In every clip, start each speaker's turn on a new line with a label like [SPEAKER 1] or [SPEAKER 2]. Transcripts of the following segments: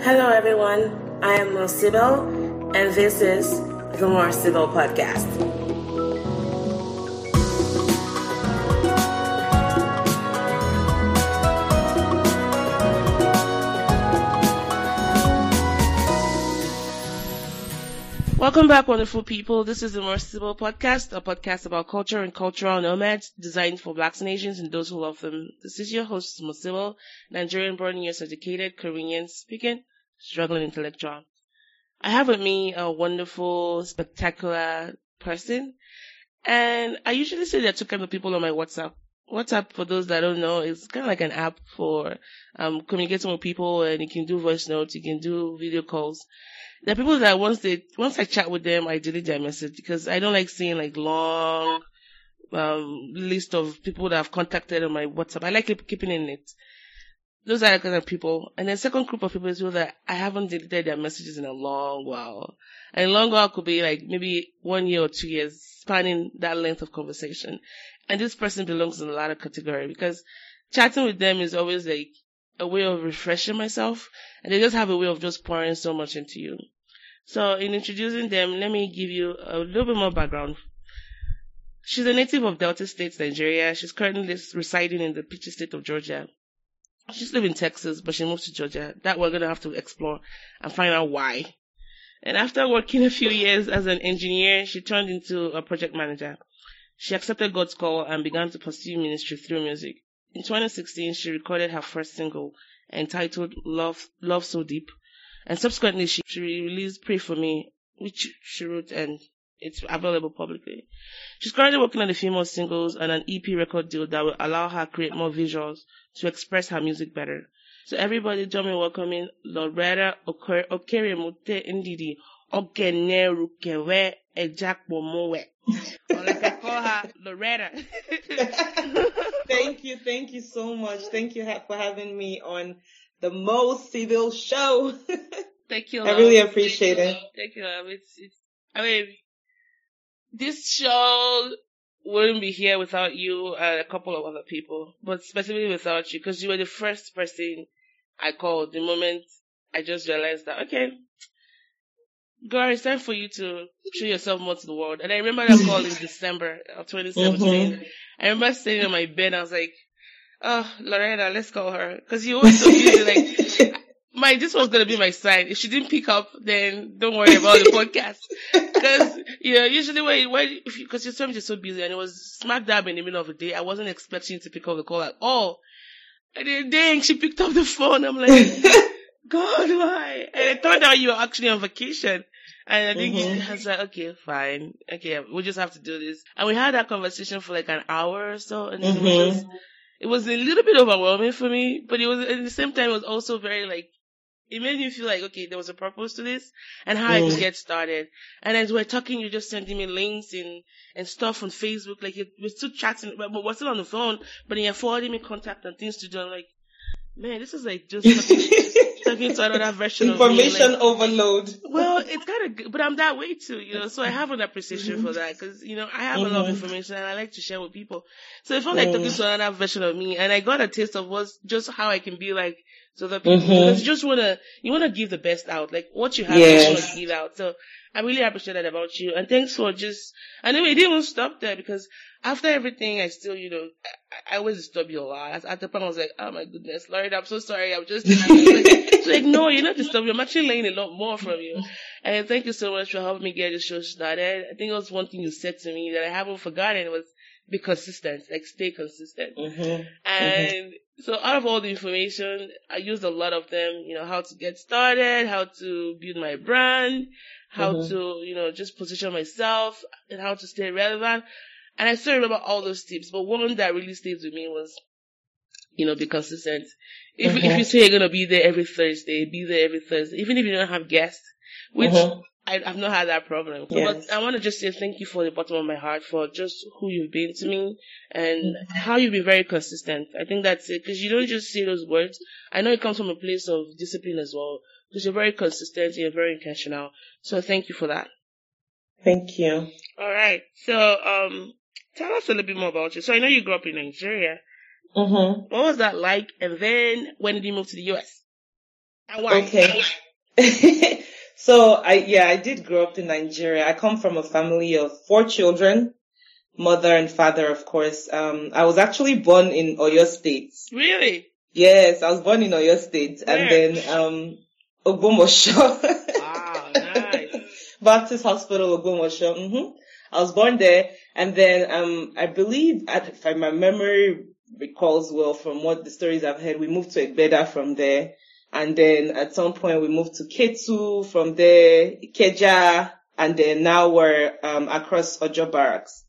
[SPEAKER 1] Hello, everyone. I am Sibyl, and this is the Sibyl Podcast. Welcome back, wonderful people. This is the Sibyl Podcast, a podcast about culture and cultural nomads designed for blacks and Asians and those who love them. This is your host, Mo Nigerian born, US educated, Korean speaking, struggling intellectual. I have with me a wonderful, spectacular person. And I usually say there are two kinds of people on my WhatsApp. WhatsApp, for those that don't know, is kind of like an app for um, communicating with people, and you can do voice notes, you can do video calls. There are people that once they once I chat with them, I delete their message because I don't like seeing like long um, list of people that I've contacted on my WhatsApp. I like keep, keeping in it those are the kind of people. And then second group of people is people that I haven't deleted their messages in a long while. And a long while could be like maybe one year or two years, spanning that length of conversation. And this person belongs in the latter category because chatting with them is always like a way of refreshing myself. And they just have a way of just pouring so much into you. So in introducing them, let me give you a little bit more background. She's a native of Delta State, Nigeria. She's currently residing in the Peachy State of Georgia. She's living in Texas, but she moved to Georgia. That we're gonna have to explore and find out why. And after working a few years as an engineer, she turned into a project manager. She accepted God's call and began to pursue ministry through music. In 2016, she recorded her first single entitled Love, Love So Deep. And subsequently, she, she released Pray For Me, which she wrote and it's available publicly. She's currently working on a few more singles and an EP record deal that will allow her create more visuals to express her music better. So everybody join me welcoming Loretta Okeremute Ndidi Ogenerukewe Ejakpomowe. Or like I call her Loretta.
[SPEAKER 2] thank you, thank you so much. Thank you for having me on the Mo Sibyl show.
[SPEAKER 1] Thank you.
[SPEAKER 2] I really appreciate
[SPEAKER 1] Thank
[SPEAKER 2] it.
[SPEAKER 1] You, Thank you. Love. It's, it's, I mean, this show wouldn't be here without you and a couple of other people, but specifically without you, because you were the first person I called the moment I just realized that, okay, girl, it's time for you to show yourself more to the world. And I remember that call in December of 2017. Mm-hmm. I remember sitting on my bed, I was like, oh, Loretta, let's call her. Cause you always so busy, like, my this was gonna be my sign. If she didn't pick up, then don't worry about the podcast. Because you know, usually when when because your time is so busy and it was smack dab in the middle of the day, I wasn't expecting to pick up the call at all. And then dang, she picked up the phone. I'm like, God, why? And it turned out you were actually on vacation. And I think mm-hmm. I was like, okay, fine. Okay, we just have to do this. And we had that conversation for like an hour or so. And mm-hmm. it, was just, it was a little bit overwhelming for me, but it was at the same time, it was also very like, it made me feel like, okay, there was a purpose to this and how mm. I could get started. And as we're talking, you're just sending me links and, and stuff on Facebook. Like, we're still chatting, but we're still on the phone, but you're forwarding me contact and things to do. I'm like, man, this is like just talking, to another version
[SPEAKER 2] Information
[SPEAKER 1] of me. Like,
[SPEAKER 2] overload.
[SPEAKER 1] Well, it's kind of good, but I'm that way too, you know, so I have an appreciation mm-hmm. for that because, you know, I have mm-hmm. a lot of mm-hmm. information and I like to share with people. So it felt like mm. talking to another version of me and I got a taste of what's just how I can be like so that people, mm-hmm. because you just wanna, you wanna give the best out, like what you have, yes. you wanna give out. So I really appreciate that about you. And thanks for just, I know it didn't even stop there because after everything, I still, you know, I, I always disturb you a lot. At the point, I was like, oh my goodness, Lord, I'm so sorry. I'm just, like, like, no, you're not disturbing. I'm actually learning a lot more from you. And thank you so much for helping me get this show started. I think it was one thing you said to me that I haven't forgotten was be consistent, like stay consistent. Mm-hmm. And mm-hmm. so out of all the information, I used a lot of them, you know, how to get started, how to build my brand, how mm-hmm. to, you know, just position myself and how to stay relevant. And I still remember all those tips, but one that really stayed with me was, you know, be consistent. If, if mm-hmm. you say you're going to be there every Thursday, be there every Thursday, even if you don't have guests, which mm-hmm. I, have not had that problem. Yes. But I want to just say thank you for the bottom of my heart for just who you've been to me and mm-hmm. how you've been very consistent. I think that's it because you don't just say those words. I know it comes from a place of discipline as well because you're very consistent and you're very intentional. So thank you for that.
[SPEAKER 2] Thank you.
[SPEAKER 1] All right. So, um, tell us a little bit more about you. So I know you grew up in Nigeria. Mm-hmm. What was that like? And then when did you move to the US? And why?
[SPEAKER 2] Okay. so I, yeah, I did grow up in Nigeria. I come from a family of four children, mother and father, of course. Um, I was actually born in Oyo State.
[SPEAKER 1] Really?
[SPEAKER 2] Yes, I was born in Oyo State
[SPEAKER 1] Where?
[SPEAKER 2] and then, um, Ogbomosho.
[SPEAKER 1] Wow, nice.
[SPEAKER 2] Baptist Hospital, Ogbomosho. hmm I was born there, and then um, I believe, if my memory recalls well from what the stories I've heard, we moved to Egbeda from there, and then at some point we moved to Ketu from there, Ikeja, and then now we're um, across Ojo Barracks.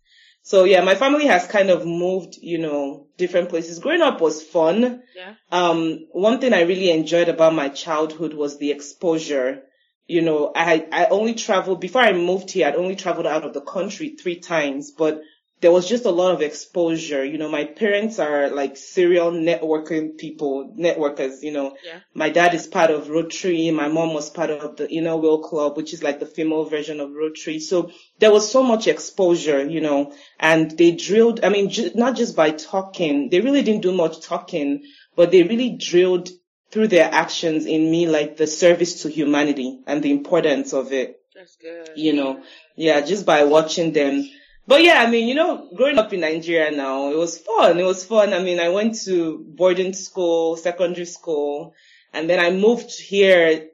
[SPEAKER 2] So yeah, my family has kind of moved, you know, different places. Growing up was fun.
[SPEAKER 1] Yeah.
[SPEAKER 2] Um, one thing I really enjoyed about my childhood was the exposure. You know, I, I only traveled, before I moved here, I'd only traveled out of the country three times, but there was just a lot of exposure. You know, my parents are like serial networking people, networkers, you know.
[SPEAKER 1] Yeah.
[SPEAKER 2] My dad is part of Rotary. My mom was part of the Inner Wheel Club, which is like the female version of Rotary. So there was so much exposure, you know, and they drilled, I mean, ju- not just by talking, they really didn't do much talking, but they really drilled through their actions in me, like the service to humanity and the importance of it
[SPEAKER 1] That's good.
[SPEAKER 2] you know, yeah, just by watching them. But yeah, I mean, you know, growing up in Nigeria now, it was fun. It was fun. I mean, I went to boarding school, secondary school, and then I moved here,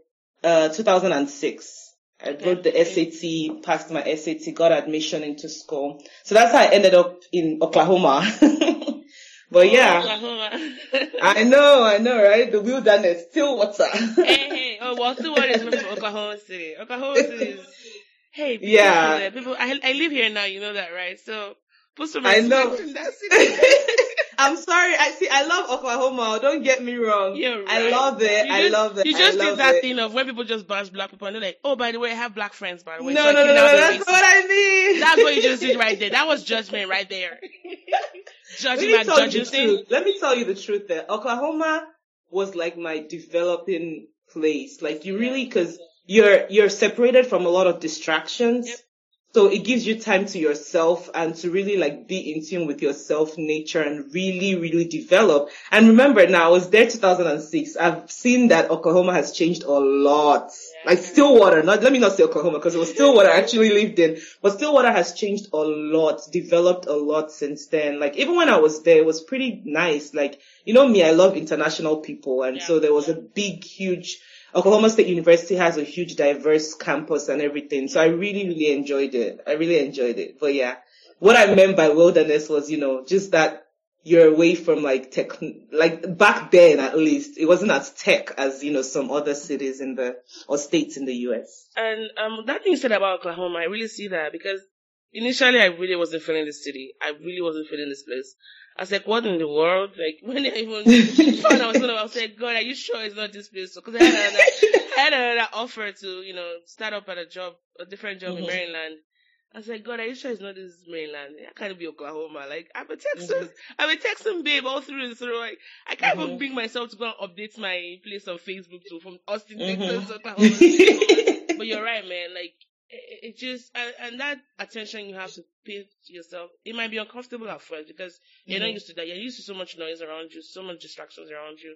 [SPEAKER 2] uh, 2006. I wrote the SAT, passed my SAT, got admission into school. So that's how I ended up in Oklahoma. but yeah. I know, I know, right? The wilderness, Stillwater.
[SPEAKER 1] hey, hey. Oh, well, still is from Oklahoma City? Oklahoma City is, hey, people
[SPEAKER 2] Yeah.
[SPEAKER 1] People, I, I live here now, you know that, right? So, put some
[SPEAKER 2] I
[SPEAKER 1] respect
[SPEAKER 2] know.
[SPEAKER 1] in that city.
[SPEAKER 2] I'm sorry. I see. I love Oklahoma. Oh, don't get me wrong.
[SPEAKER 1] You're
[SPEAKER 2] I love it.
[SPEAKER 1] You
[SPEAKER 2] I
[SPEAKER 1] just-
[SPEAKER 2] love it.
[SPEAKER 1] You just did that
[SPEAKER 2] it.
[SPEAKER 1] thing of when people just bash black people and they're like, oh, by the way, I have black friends, by the way.
[SPEAKER 2] no,
[SPEAKER 1] so
[SPEAKER 2] no, no, no. That's
[SPEAKER 1] racist.
[SPEAKER 2] what I mean.
[SPEAKER 1] That's what you just did right there. That was judgment right there.
[SPEAKER 2] Let
[SPEAKER 1] Judging
[SPEAKER 2] me tell you
[SPEAKER 1] judging
[SPEAKER 2] the
[SPEAKER 1] thing.
[SPEAKER 2] truth. Let me tell you the truth. There, Oklahoma was like my developing place. Like you really, because you're you're separated from a lot of distractions.
[SPEAKER 1] Yep.
[SPEAKER 2] So it gives you time to yourself and to really like be in tune with yourself, nature, and really, really develop. And remember now, I was there 2006. I've seen that Oklahoma has changed a lot.
[SPEAKER 1] Yeah.
[SPEAKER 2] Like Stillwater, not, let me not say Oklahoma because it was Stillwater I actually lived in, but Stillwater has changed a lot, developed a lot since then. Like even when I was there, it was pretty nice. Like, you know me, I love international people. And
[SPEAKER 1] Yeah.
[SPEAKER 2] so there was a big, huge, Oklahoma State University has a huge diverse campus and everything. So I really, really enjoyed it. I really enjoyed it. But yeah, what I meant by wilderness was, you know, just that you're away from like tech, like back then at least, it wasn't as tech as, you know, some other cities in the, or states in the US.
[SPEAKER 1] And um, that thing said about Oklahoma, I really see that because initially I really wasn't feeling the city. I really wasn't feeling this place. I was like, what in the world? Like when I even found I was I was like, God, are you sure it's not this place? Because I had another, I had another offer to, you know, start up at a job, a different job in
[SPEAKER 2] Mhm.
[SPEAKER 1] Maryland. I was like, God, are you sure it's not this Maryland? I can't be Oklahoma. Like, I'm a Texas, I'm a Texan babe all through and through. Like, I can't even
[SPEAKER 2] Mhm.
[SPEAKER 1] bring myself to go and update my place on Facebook to from Austin. Texas, Oklahoma. But you're right, man. Like, it, it just, and, and that attention you have to pay to yourself, it might be uncomfortable at first because you're not
[SPEAKER 2] Mhm.
[SPEAKER 1] used to that. You're used to so much noise around you, so much distractions around you.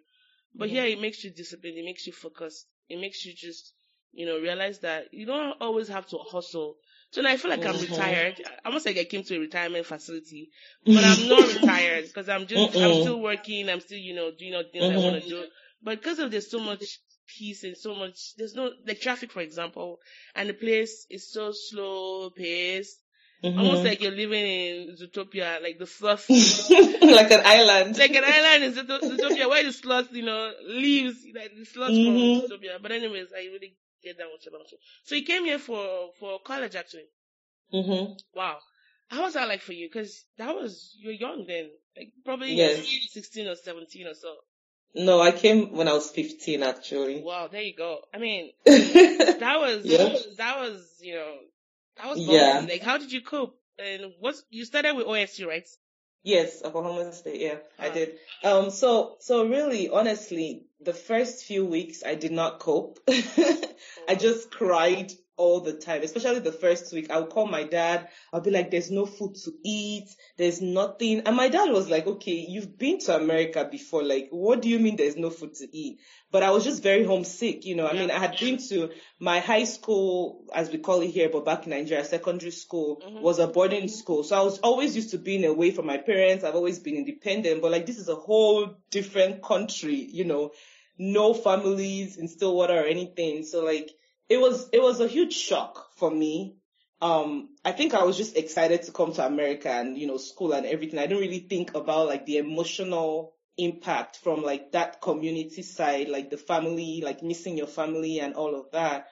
[SPEAKER 1] But
[SPEAKER 2] Mhm.
[SPEAKER 1] here it makes you disciplined. It makes you focused. It makes you just, you know, realize that you don't always have to hustle. So now I feel like I'm
[SPEAKER 2] Mhm.
[SPEAKER 1] retired. Almost like I came to a retirement facility, but I'm not retired because I'm just, I'm still working. I'm still, you know, doing all the things I
[SPEAKER 2] Mhm.
[SPEAKER 1] want to do. But because of there's so much peace and so much, there's no, like traffic, for example, and the place is so slow paced.
[SPEAKER 2] Mhm.
[SPEAKER 1] Almost like you're living in Zootopia, like the fluff
[SPEAKER 2] like an island.
[SPEAKER 1] like an island in Zoot- Zootopia where the sloth, you know, leaves, like the sloth
[SPEAKER 2] Mhm.
[SPEAKER 1] from Zootopia. But anyways, I really get that much about you. So you came here for, for college actually.
[SPEAKER 2] hmm
[SPEAKER 1] Wow. How was that like for you? Cause that was, you were young then. Like probably
[SPEAKER 2] Yes.
[SPEAKER 1] 16 or 17 or so.
[SPEAKER 2] No, I came when I was 15 actually.
[SPEAKER 1] Wow, there you go. I mean, that was,
[SPEAKER 2] Yeah.
[SPEAKER 1] that was, you know, that was
[SPEAKER 2] Yeah.
[SPEAKER 1] Like how did you cope? And what's, you started with OSU, right?
[SPEAKER 2] Yes, Oklahoma State, yeah, I
[SPEAKER 1] Ah.
[SPEAKER 2] did. Um, so, so really, honestly, the first few weeks I did not cope. I just cried all the time, especially the first week. I would call my dad. I'll be like, there's no food to eat. There's nothing. And my dad was like, okay, you've been to America before. Like, what do you mean there's no food to eat? But I was just very homesick. You know, I mean, I had been to my high school, as we call it here, but back in Nigeria, secondary school
[SPEAKER 1] Mhm.
[SPEAKER 2] was a boarding school. So I was always used to being away from my parents. I've always been independent, but like this is a whole different country, you know, no families in Stillwater or anything. So like it was, it was a huge shock for me. Um, I think I was just excited to come to America and, you know, school and everything. I didn't really think about like the emotional impact from like that community side, like the family, like missing your family and all of that.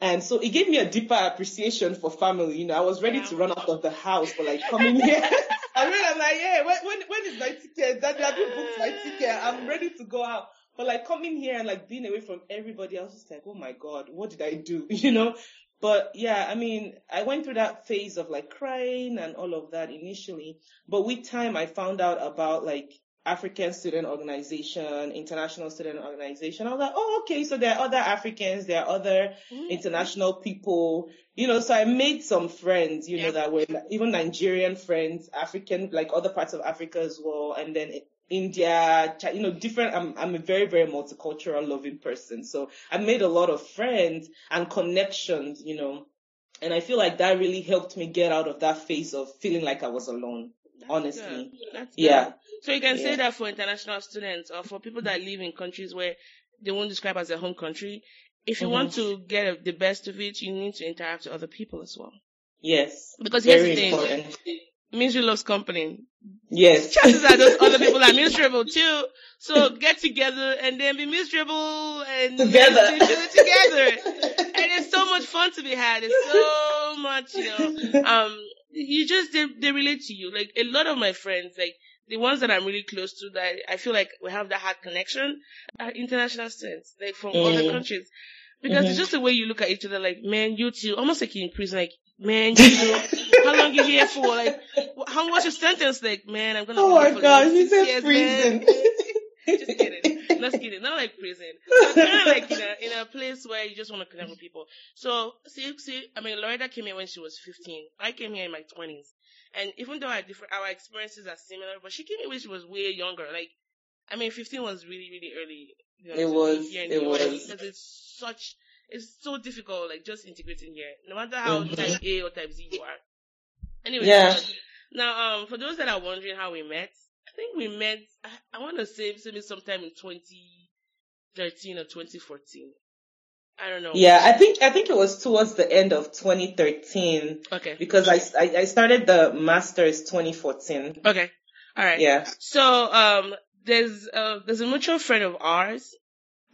[SPEAKER 2] And so it gave me a deeper appreciation for family. You know, I was ready to run out of the house, but like coming here, I mean, I'm like, yeah, when, when, when is my ticket? That, you booked my ticket? I'm ready to go out. But like coming here and like being away from everybody, I was just like, oh my God, what did I do? You know? But yeah, I mean, I went through that phase of like crying and all of that initially. But with time, I found out about like African Student Organization, International Student Organization. I was like, oh, okay, so there are other Africans, there are other
[SPEAKER 1] Mhm.
[SPEAKER 2] international people, you know, so I made some friends, you know, that were even Nigerian friends, African, like other parts of Africa as well, and then India, you know, different, I'm, I'm a very, very multicultural loving person. So I made a lot of friends and connections, you know, and I feel like that really helped me get out of that phase of feeling like I was alone.
[SPEAKER 1] That's
[SPEAKER 2] honestly. Yeah.
[SPEAKER 1] good. So you can say that for international students or for people that live in countries where they won't describe as their home country. If you want
[SPEAKER 2] Mhm.
[SPEAKER 1] to get the best of it, you need to interact with other people as well.
[SPEAKER 2] Yes.
[SPEAKER 1] Because here's
[SPEAKER 2] Very
[SPEAKER 1] the thing,
[SPEAKER 2] important.
[SPEAKER 1] Misery loves company.
[SPEAKER 2] Yes.
[SPEAKER 1] Chances are those other people are miserable too. So get together and then be miserable and
[SPEAKER 2] Together.
[SPEAKER 1] do it together. And it's so much fun to be had. It's so much, you know. Um, you just they, they relate to you. Like a lot of my friends, like the ones that I'm really close to, that I feel like we have that heart connection, are international students, like from other
[SPEAKER 2] Mm.
[SPEAKER 1] countries. Because
[SPEAKER 2] Mhm.
[SPEAKER 1] it's just the way you look at each other, like, man, you two, almost like in prison, like, man, you know, how long you here for? Like, wh- how much your sentence? Like, man, I'm gonna
[SPEAKER 2] Oh my
[SPEAKER 1] here for
[SPEAKER 2] gosh, you
[SPEAKER 1] six
[SPEAKER 2] said
[SPEAKER 1] years,
[SPEAKER 2] prison.
[SPEAKER 1] man. just kidding. Not kidding. Not like prison. But kind of like in a in a place where you just want to connect with people. So see, see, I mean, Loretta came here when she was 15. I came here in my 20s, and even though our different our experiences are similar, but she came here when she was way younger. Like, I mean, 15 was really really early. You know,
[SPEAKER 2] It was,
[SPEAKER 1] here in
[SPEAKER 2] it
[SPEAKER 1] US
[SPEAKER 2] was.
[SPEAKER 1] because it's such it's so difficult. Like just integrating here, no matter how
[SPEAKER 2] Mhm.
[SPEAKER 1] type A or type Z you are. Anyway,
[SPEAKER 2] Yeah.
[SPEAKER 1] now, um, for those that are wondering how we met, I think we met. I, I want to say maybe sometime in 2013 or 2014. I don't know.
[SPEAKER 2] Yeah, I think I think it was towards the end of 2013
[SPEAKER 1] Okay.
[SPEAKER 2] because I, I I started the masters 2014.
[SPEAKER 1] Okay. All right.
[SPEAKER 2] Yeah.
[SPEAKER 1] So, um, there's uh, there's a mutual friend of ours.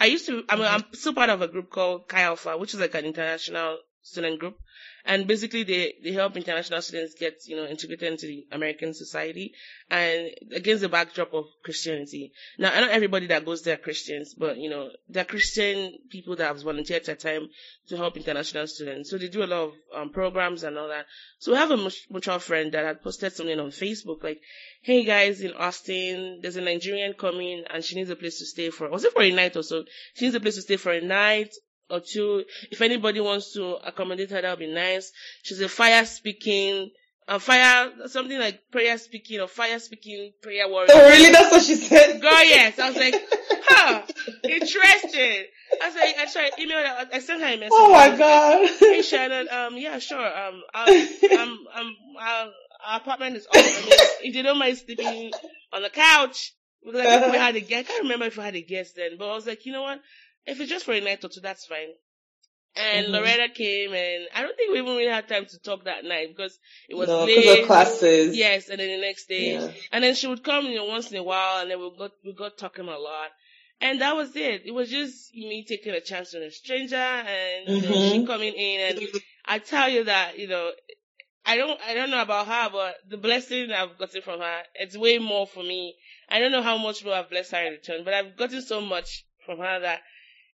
[SPEAKER 1] I used to. I mean, mm-hmm. I'm still part of a group called Chi Alpha, which is like an international student group. And basically they, they help international students get, you know, integrated into the American society and against the backdrop of Christianity. Now, I know everybody that goes there are Christians, but, you know, they're Christian people that have volunteered their time to help international students. So they do a lot of um, programs and all that. So we have a mutual friend that had posted something on Facebook like, hey guys in Austin, there's a Nigerian coming and she needs a place to stay for, was it for a night or so? She needs a place to stay for a night or two. If anybody wants to accommodate her, that would be nice. She's a fire speaking, a fire, something like prayer speaking or fire speaking prayer warrior.
[SPEAKER 2] Oh, really? That's what she said?
[SPEAKER 1] Girl, yes. I was like, huh, interesting. I was like, I tried email her, I sent her a message.
[SPEAKER 2] Oh my
[SPEAKER 1] like,
[SPEAKER 2] god.
[SPEAKER 1] Hey Shannon, um, yeah, sure. Um, I'll, um, um, our, our apartment is open. I mean, if you don't mind sleeping on the couch, because I think we had a guest. I can't remember if we had a guest then, but I was like, you know what? If it's just for a night or two, that's fine. And
[SPEAKER 2] Mhm.
[SPEAKER 1] Loretta came, and I don't think we even really had time to talk that night because it was
[SPEAKER 2] no,
[SPEAKER 1] late.
[SPEAKER 2] because of classes.
[SPEAKER 1] Yes, and then the next day,
[SPEAKER 2] Yeah.
[SPEAKER 1] and then she would come, you know, once in a while, and then we got we got talking a lot, and that was it. It was just me taking a chance on a stranger, and you know, she
[SPEAKER 2] Mhm.
[SPEAKER 1] coming in, and I tell you that you know, I don't I don't know about her, but the blessing I've gotten from her, it's way more for me. I don't know how much more I've blessed her in return, but I've gotten so much from her that.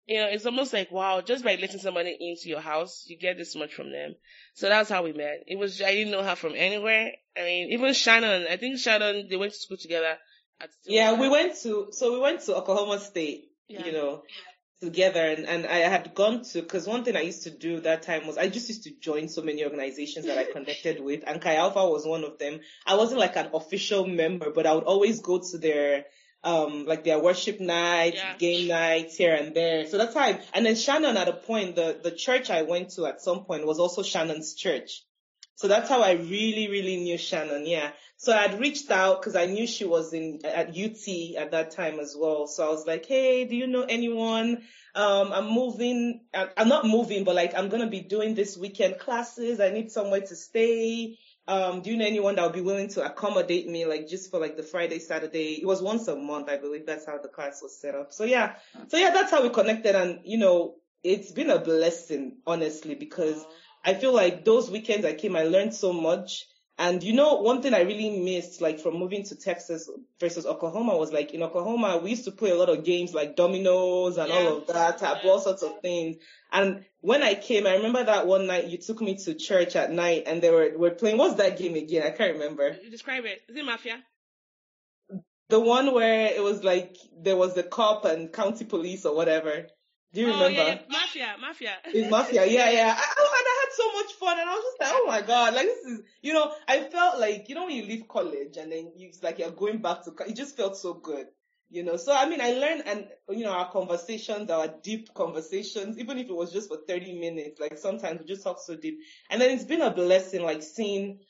[SPEAKER 1] You know, it's almost like wow, just by letting somebody into your house, you get this much from them. So that's how we met. It was I didn't know her from anywhere. I mean, even Shannon. I think Shannon they went to school together. At
[SPEAKER 2] Yeah, we went to, so we went to Oklahoma State,
[SPEAKER 1] Yeah.
[SPEAKER 2] you know. together and, and I had gone to, cause one thing I used to do that time was I just used to join so many organizations that I connected with and Chi Alpha was one of them. I wasn't like an official member, but I would always go to their, um, like their worship nights,
[SPEAKER 1] Yeah.
[SPEAKER 2] game nights here and there. So that's how I, and then Shannon at a point, the, the church I went to at some point was also Shannon's church. So that's how I really, really knew Shannon. Yeah. So I had reached out because I knew she was in at UT at that time as well. So I was like, Hey, do you know anyone? Um, I'm moving. I'm I'm not moving, but like I'm gonna be doing this weekend classes. I need somewhere to stay. Um, do you know anyone that would be willing to accommodate me, like just for like the Friday, Saturday? It was once a month, I believe. That's how the class was set up. So yeah, so yeah, that's how we connected, and you know, it's been a blessing, honestly, because I feel like those weekends I came, I learned so much. And you know, one thing I really missed, like from moving to Texas versus Oklahoma was like in Oklahoma, we used to play a lot of games like dominoes and
[SPEAKER 1] Yeah.
[SPEAKER 2] all of that, taboo, all sorts of things. And when I came, I remember that one night you took me to church at night and they were, were playing, what's that game again? I can't remember.
[SPEAKER 1] You describe it. Is it mafia?
[SPEAKER 2] The one where it was like, there was the cop and county police or whatever. Do you
[SPEAKER 1] Oh
[SPEAKER 2] remember?
[SPEAKER 1] yeah, yeah, mafia, mafia.
[SPEAKER 2] It's mafia, yeah, yeah. I, I, oh, and I had so much fun, and I was just like, oh my god, like this is, you know, I felt like, you know, when you leave college and then you, it's like you're going back to, it just felt so good, you know. So I mean, I learned, and you know, our conversations, our deep conversations, even if it was just for 30 minutes, like sometimes we just talk so deep, and then it's been a blessing, like seeing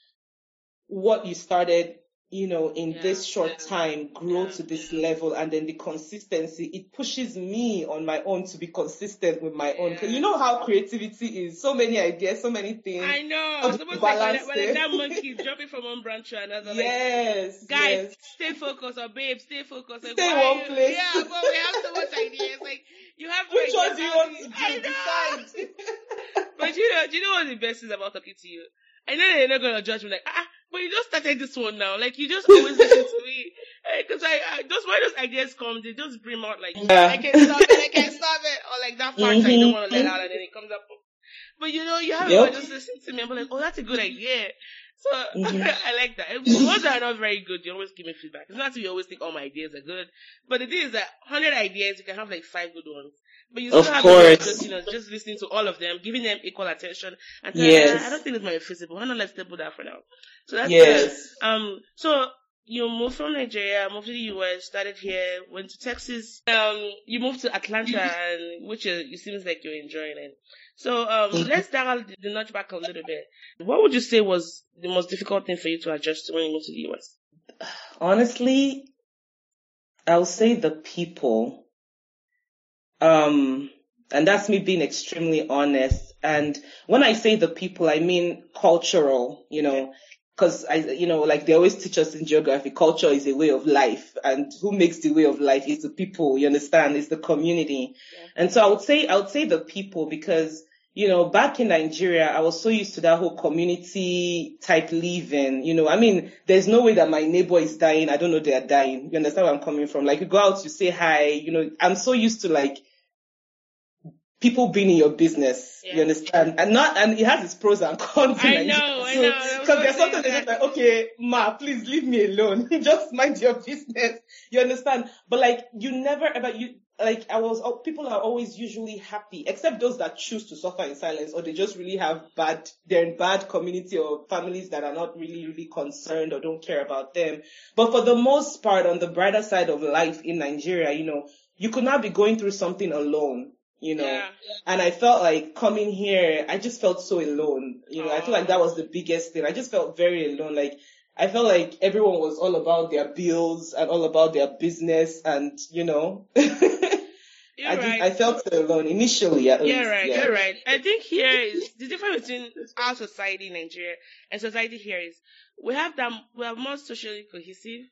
[SPEAKER 2] what you started. You know, in
[SPEAKER 1] Yeah,
[SPEAKER 2] this short
[SPEAKER 1] yeah.
[SPEAKER 2] time, grow
[SPEAKER 1] Yeah.
[SPEAKER 2] to this level, and then the consistency, it pushes me on my own to be consistent with my own. You know how creativity is. So many ideas, so many things.
[SPEAKER 1] I know. It's
[SPEAKER 2] to
[SPEAKER 1] almost like when, when like that monkey is jumping from one branch to another. Like,
[SPEAKER 2] yes.
[SPEAKER 1] guys,
[SPEAKER 2] yes.
[SPEAKER 1] stay focused, or babe, stay focused. Like,
[SPEAKER 2] Stay one place.
[SPEAKER 1] Yeah, but we have so much ideas. Like, you have to.
[SPEAKER 2] Which
[SPEAKER 1] like,
[SPEAKER 2] one do you want to do? Decide.
[SPEAKER 1] But you know, do you know what the best is about talking to you? I know they're not gonna judge me like, ah, but you just started this one now. Like you just always listen to me, because I, I those when those ideas come, they just bring out like,
[SPEAKER 2] Yeah.
[SPEAKER 1] I can't stop it, I can't stop it, or like that part I don't want to let out, and then it comes up. But you know, you have
[SPEAKER 2] Yep.
[SPEAKER 1] to just listen to me and be like, oh, that's a good idea. So
[SPEAKER 2] Mhm.
[SPEAKER 1] I like that. And The ones that are not very good, you always give me feedback. It's not that you always think all my ideas are good, but the thing is that hundred ideas, you can have like five good ones. But you still
[SPEAKER 2] Of
[SPEAKER 1] have
[SPEAKER 2] course.
[SPEAKER 1] just you know just listening to all of them, giving them equal attention, and telling
[SPEAKER 2] Yes.
[SPEAKER 1] them, "Ah, I don't think it's my feasible. Why not let's table that for now? So that's
[SPEAKER 2] Yes.
[SPEAKER 1] good. Um. So you moved from Nigeria, moved to the US, started here, went to Texas. Um. You moved to Atlanta, and which is, it seems like you're enjoying it. So um,
[SPEAKER 2] Mhm.
[SPEAKER 1] let's dial the, the notch back a little bit. What would you say was the most difficult thing for you to adjust to when you moved to the US?
[SPEAKER 2] Honestly, I'll say the people. Um, and that's me being extremely honest. And when I say the people, I mean cultural, you know, cause I, you know, like they always teach us in geography, culture is a way of life and who makes the way of life is the people, you understand, It's the community.
[SPEAKER 1] Yeah.
[SPEAKER 2] And so I would say, I would say the people because, you know, back in Nigeria, I was so used to that whole community type living, you know, I mean, there's no way that my neighbor is dying. I don't know they are dying. You understand where I'm coming from? Like you go out, you say hi, you know, I'm so used to like, people being in your business.
[SPEAKER 1] Yeah.
[SPEAKER 2] You understand? And not, and it has its pros and cons.
[SPEAKER 1] I know, I
[SPEAKER 2] So-
[SPEAKER 1] know. I was
[SPEAKER 2] Cause there's something
[SPEAKER 1] say
[SPEAKER 2] that's like, okay, ma, please leave me alone. Just mind your business. You understand? But like, you never ever, you, like, I was, oh, people are always usually happy, except those that choose to suffer in silence or they just really have bad, they're in bad community or families that are not really, really concerned or don't care about them. But for the most part, on the brighter side of life in Nigeria, you know, you could not be going through something alone. You know,
[SPEAKER 1] Yeah.
[SPEAKER 2] and I felt like coming here, I just felt so alone. You know, I feel like that was the biggest thing. I just felt very alone. Like, I felt like everyone was all about their bills and all about their business and, you know, I,
[SPEAKER 1] right.
[SPEAKER 2] I felt alone initially at least.
[SPEAKER 1] Right.
[SPEAKER 2] yeah.
[SPEAKER 1] You're right. I think here is the difference between our society in Nigeria and society here is we have that we are more socially cohesive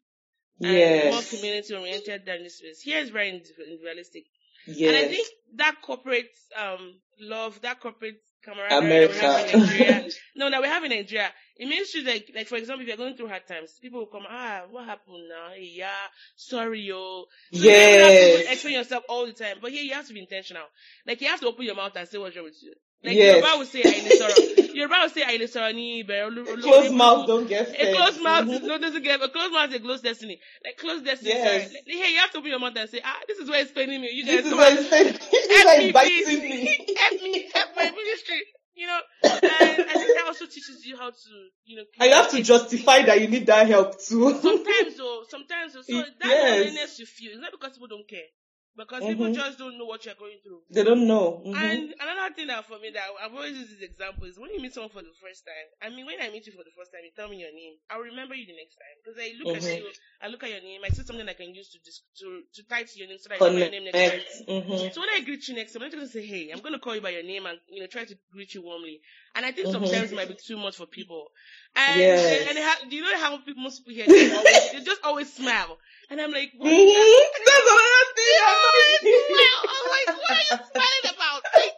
[SPEAKER 1] and more community oriented than this is. Here is very individualistic.
[SPEAKER 2] Yes.
[SPEAKER 1] And I think that corporate um love, that corporate camaraderie that we have in
[SPEAKER 2] America.
[SPEAKER 1] Nigeria, no, that we have in Nigeria, it means to like, like for example, if you're going through hard times, people will come, ah, what happened now? Hey, yeah, sorry, yo. So you have to
[SPEAKER 2] yes.
[SPEAKER 1] explain yourself all the time, but here you have to be intentional. Like you have to open your mouth and say what's wrong with you. Like
[SPEAKER 2] Yes.
[SPEAKER 1] Yoruba would say Ainisoro. Yoruba would say Ainisoro ni Ibe.
[SPEAKER 2] Closed mouth don't get
[SPEAKER 1] A
[SPEAKER 2] fed.
[SPEAKER 1] closed mouth
[SPEAKER 2] Mhm.
[SPEAKER 1] no, doesn't get a closed mouth is a closed destiny. Like closed destiny.
[SPEAKER 2] Yes.
[SPEAKER 1] Sorry. Like, hey, you have to open your mouth and say, ah, this is where it's paining me. You guys
[SPEAKER 2] This is
[SPEAKER 1] on.
[SPEAKER 2] it's this is
[SPEAKER 1] help me, please.
[SPEAKER 2] me.
[SPEAKER 1] help me, help my ministry. You know, and I think that also teaches you how to, you know,
[SPEAKER 2] And you have to justify that you need that help too.
[SPEAKER 1] sometimes though, sometimes though, so that
[SPEAKER 2] yes.
[SPEAKER 1] loneliness you feel, it's not because people don't care. Because people
[SPEAKER 2] Mhm.
[SPEAKER 1] just don't know what you're going through.
[SPEAKER 2] they don't know. Mhm.
[SPEAKER 1] And another thing that for me that I've always used this example is when you meet someone for the first time. I mean, when I meet you for the first time, you tell me your name. I'll remember you the next time because I look
[SPEAKER 2] Mhm.
[SPEAKER 1] at you, I look at your name, I see something I can use to dis- to to type your name so that I know your name next time.
[SPEAKER 2] Mhm.
[SPEAKER 1] So when I greet you next time, I'm not going to say, hey, I'm going to call you by your name and, you know, try to greet you warmly. And I think
[SPEAKER 2] Mhm.
[SPEAKER 1] sometimes it might be too much for people. And,
[SPEAKER 2] Yes.
[SPEAKER 1] and, and ha- do you know how people, most people here, they, always, they just always smile. And I'm like, what?
[SPEAKER 2] Mhm. That's another thing.
[SPEAKER 1] They
[SPEAKER 2] I'm
[SPEAKER 1] always smile. I'm like, what are you smiling about? Like,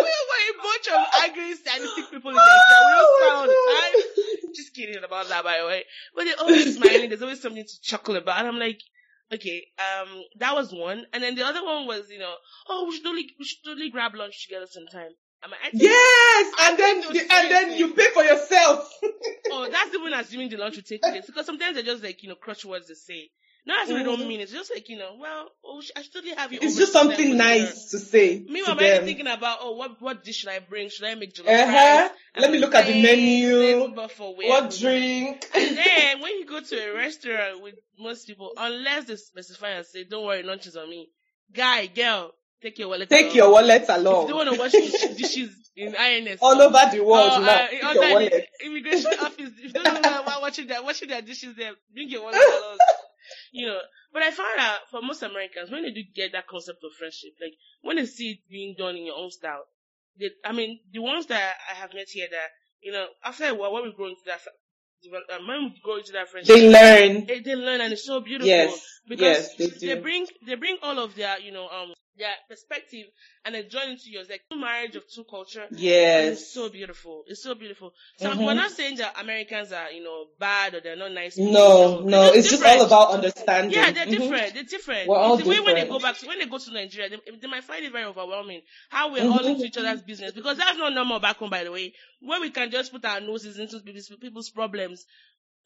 [SPEAKER 1] we were a bunch of angry, sadistic people in Nigeria. We don't smile all the time. Just kidding about that, by the way. But they're always smiling. There's always something to chuckle about. And I'm like, okay, um, that was one. And then the other one was, you know, oh, we should totally, we should totally grab lunch together sometime. I'm like, I think,
[SPEAKER 2] Yes, and then
[SPEAKER 1] those
[SPEAKER 2] and then you pay for yourself.
[SPEAKER 1] oh, that's even assuming the lunch will take place. Because sometimes they're just like, you know, crutch words they say. Not as if they don't
[SPEAKER 2] Mhm.
[SPEAKER 1] mean it. It's just like, you know, well, oh, I should totally have you
[SPEAKER 2] It's just something nice to say
[SPEAKER 1] Meanwhile, I'm thinking about, oh, what what dish should I bring? Should I make jollof
[SPEAKER 2] Uh-huh.
[SPEAKER 1] rice?
[SPEAKER 2] Let me look at the menu. What drink?
[SPEAKER 1] And then when you go to a restaurant with most people, unless they specify and say, "Don't worry, lunch is on me," guy, girl, take your wallet.
[SPEAKER 2] Take
[SPEAKER 1] along.
[SPEAKER 2] your wallet
[SPEAKER 1] If you
[SPEAKER 2] along.
[SPEAKER 1] don't want to wash dis- dishes in INS,
[SPEAKER 2] All over the world
[SPEAKER 1] or,
[SPEAKER 2] now.
[SPEAKER 1] uh,
[SPEAKER 2] Take your wallet.
[SPEAKER 1] immigration office, if you don't know about washing their washing their dishes there, bring your wallet along. You know, but I found out for most Americans, when they do get that concept of friendship, like when they see it being done in your own style, they, I mean, the ones that I have met here that, you know, after a while, when we grow into that, uh, when we grow into that friendship,
[SPEAKER 2] They learn.
[SPEAKER 1] they, they learn and it's so beautiful.
[SPEAKER 2] Yes.
[SPEAKER 1] Because
[SPEAKER 2] Yes, they do.
[SPEAKER 1] bring, they bring all of their, you know, um, their perspective and they join into yours, like two marriage of two culture.
[SPEAKER 2] Yes.
[SPEAKER 1] it's so beautiful. It's so beautiful. So
[SPEAKER 2] Mhm.
[SPEAKER 1] we're not saying that Americans are, you know, bad or they're not nice. people.
[SPEAKER 2] No, no, it's just all about understanding.
[SPEAKER 1] Yeah, they're
[SPEAKER 2] Mhm.
[SPEAKER 1] different. They're different.
[SPEAKER 2] We're all
[SPEAKER 1] the way when they go back to when they go to Nigeria, they, they might find it very overwhelming how we're all
[SPEAKER 2] Mhm.
[SPEAKER 1] into each other's business because that's not normal back home, by the way. Where we can just put our noses into people's, people's problems.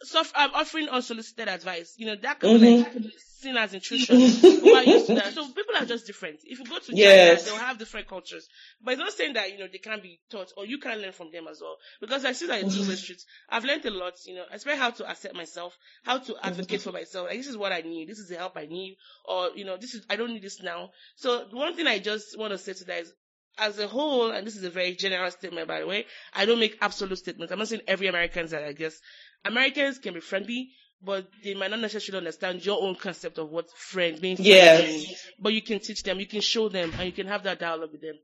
[SPEAKER 1] So I'm offering unsolicited advice. You know that can be like mm-hmm. seen as intrusion. we are used to that. So people are just different. If you go to China,
[SPEAKER 2] Yes.
[SPEAKER 1] they'll have different cultures. But it's not saying that, you know, they can't be taught or you can learn from them as well. Because I see that in two-way streets. I've learned a lot, you know, especially how to accept myself, how to advocate for myself. Like, this is what I need. This is the help I need. Or, you know, this is, I don't need this now. So the one thing I just want to say to that is, as a whole, and this is a very general statement, by the way, I don't make absolute statements. I'm not saying every American's that I guess. Americans can be friendly, but they might not necessarily understand your own concept of what friend friends
[SPEAKER 2] Yes.
[SPEAKER 1] means. But you can teach them, you can show them, and you can have that dialogue with them.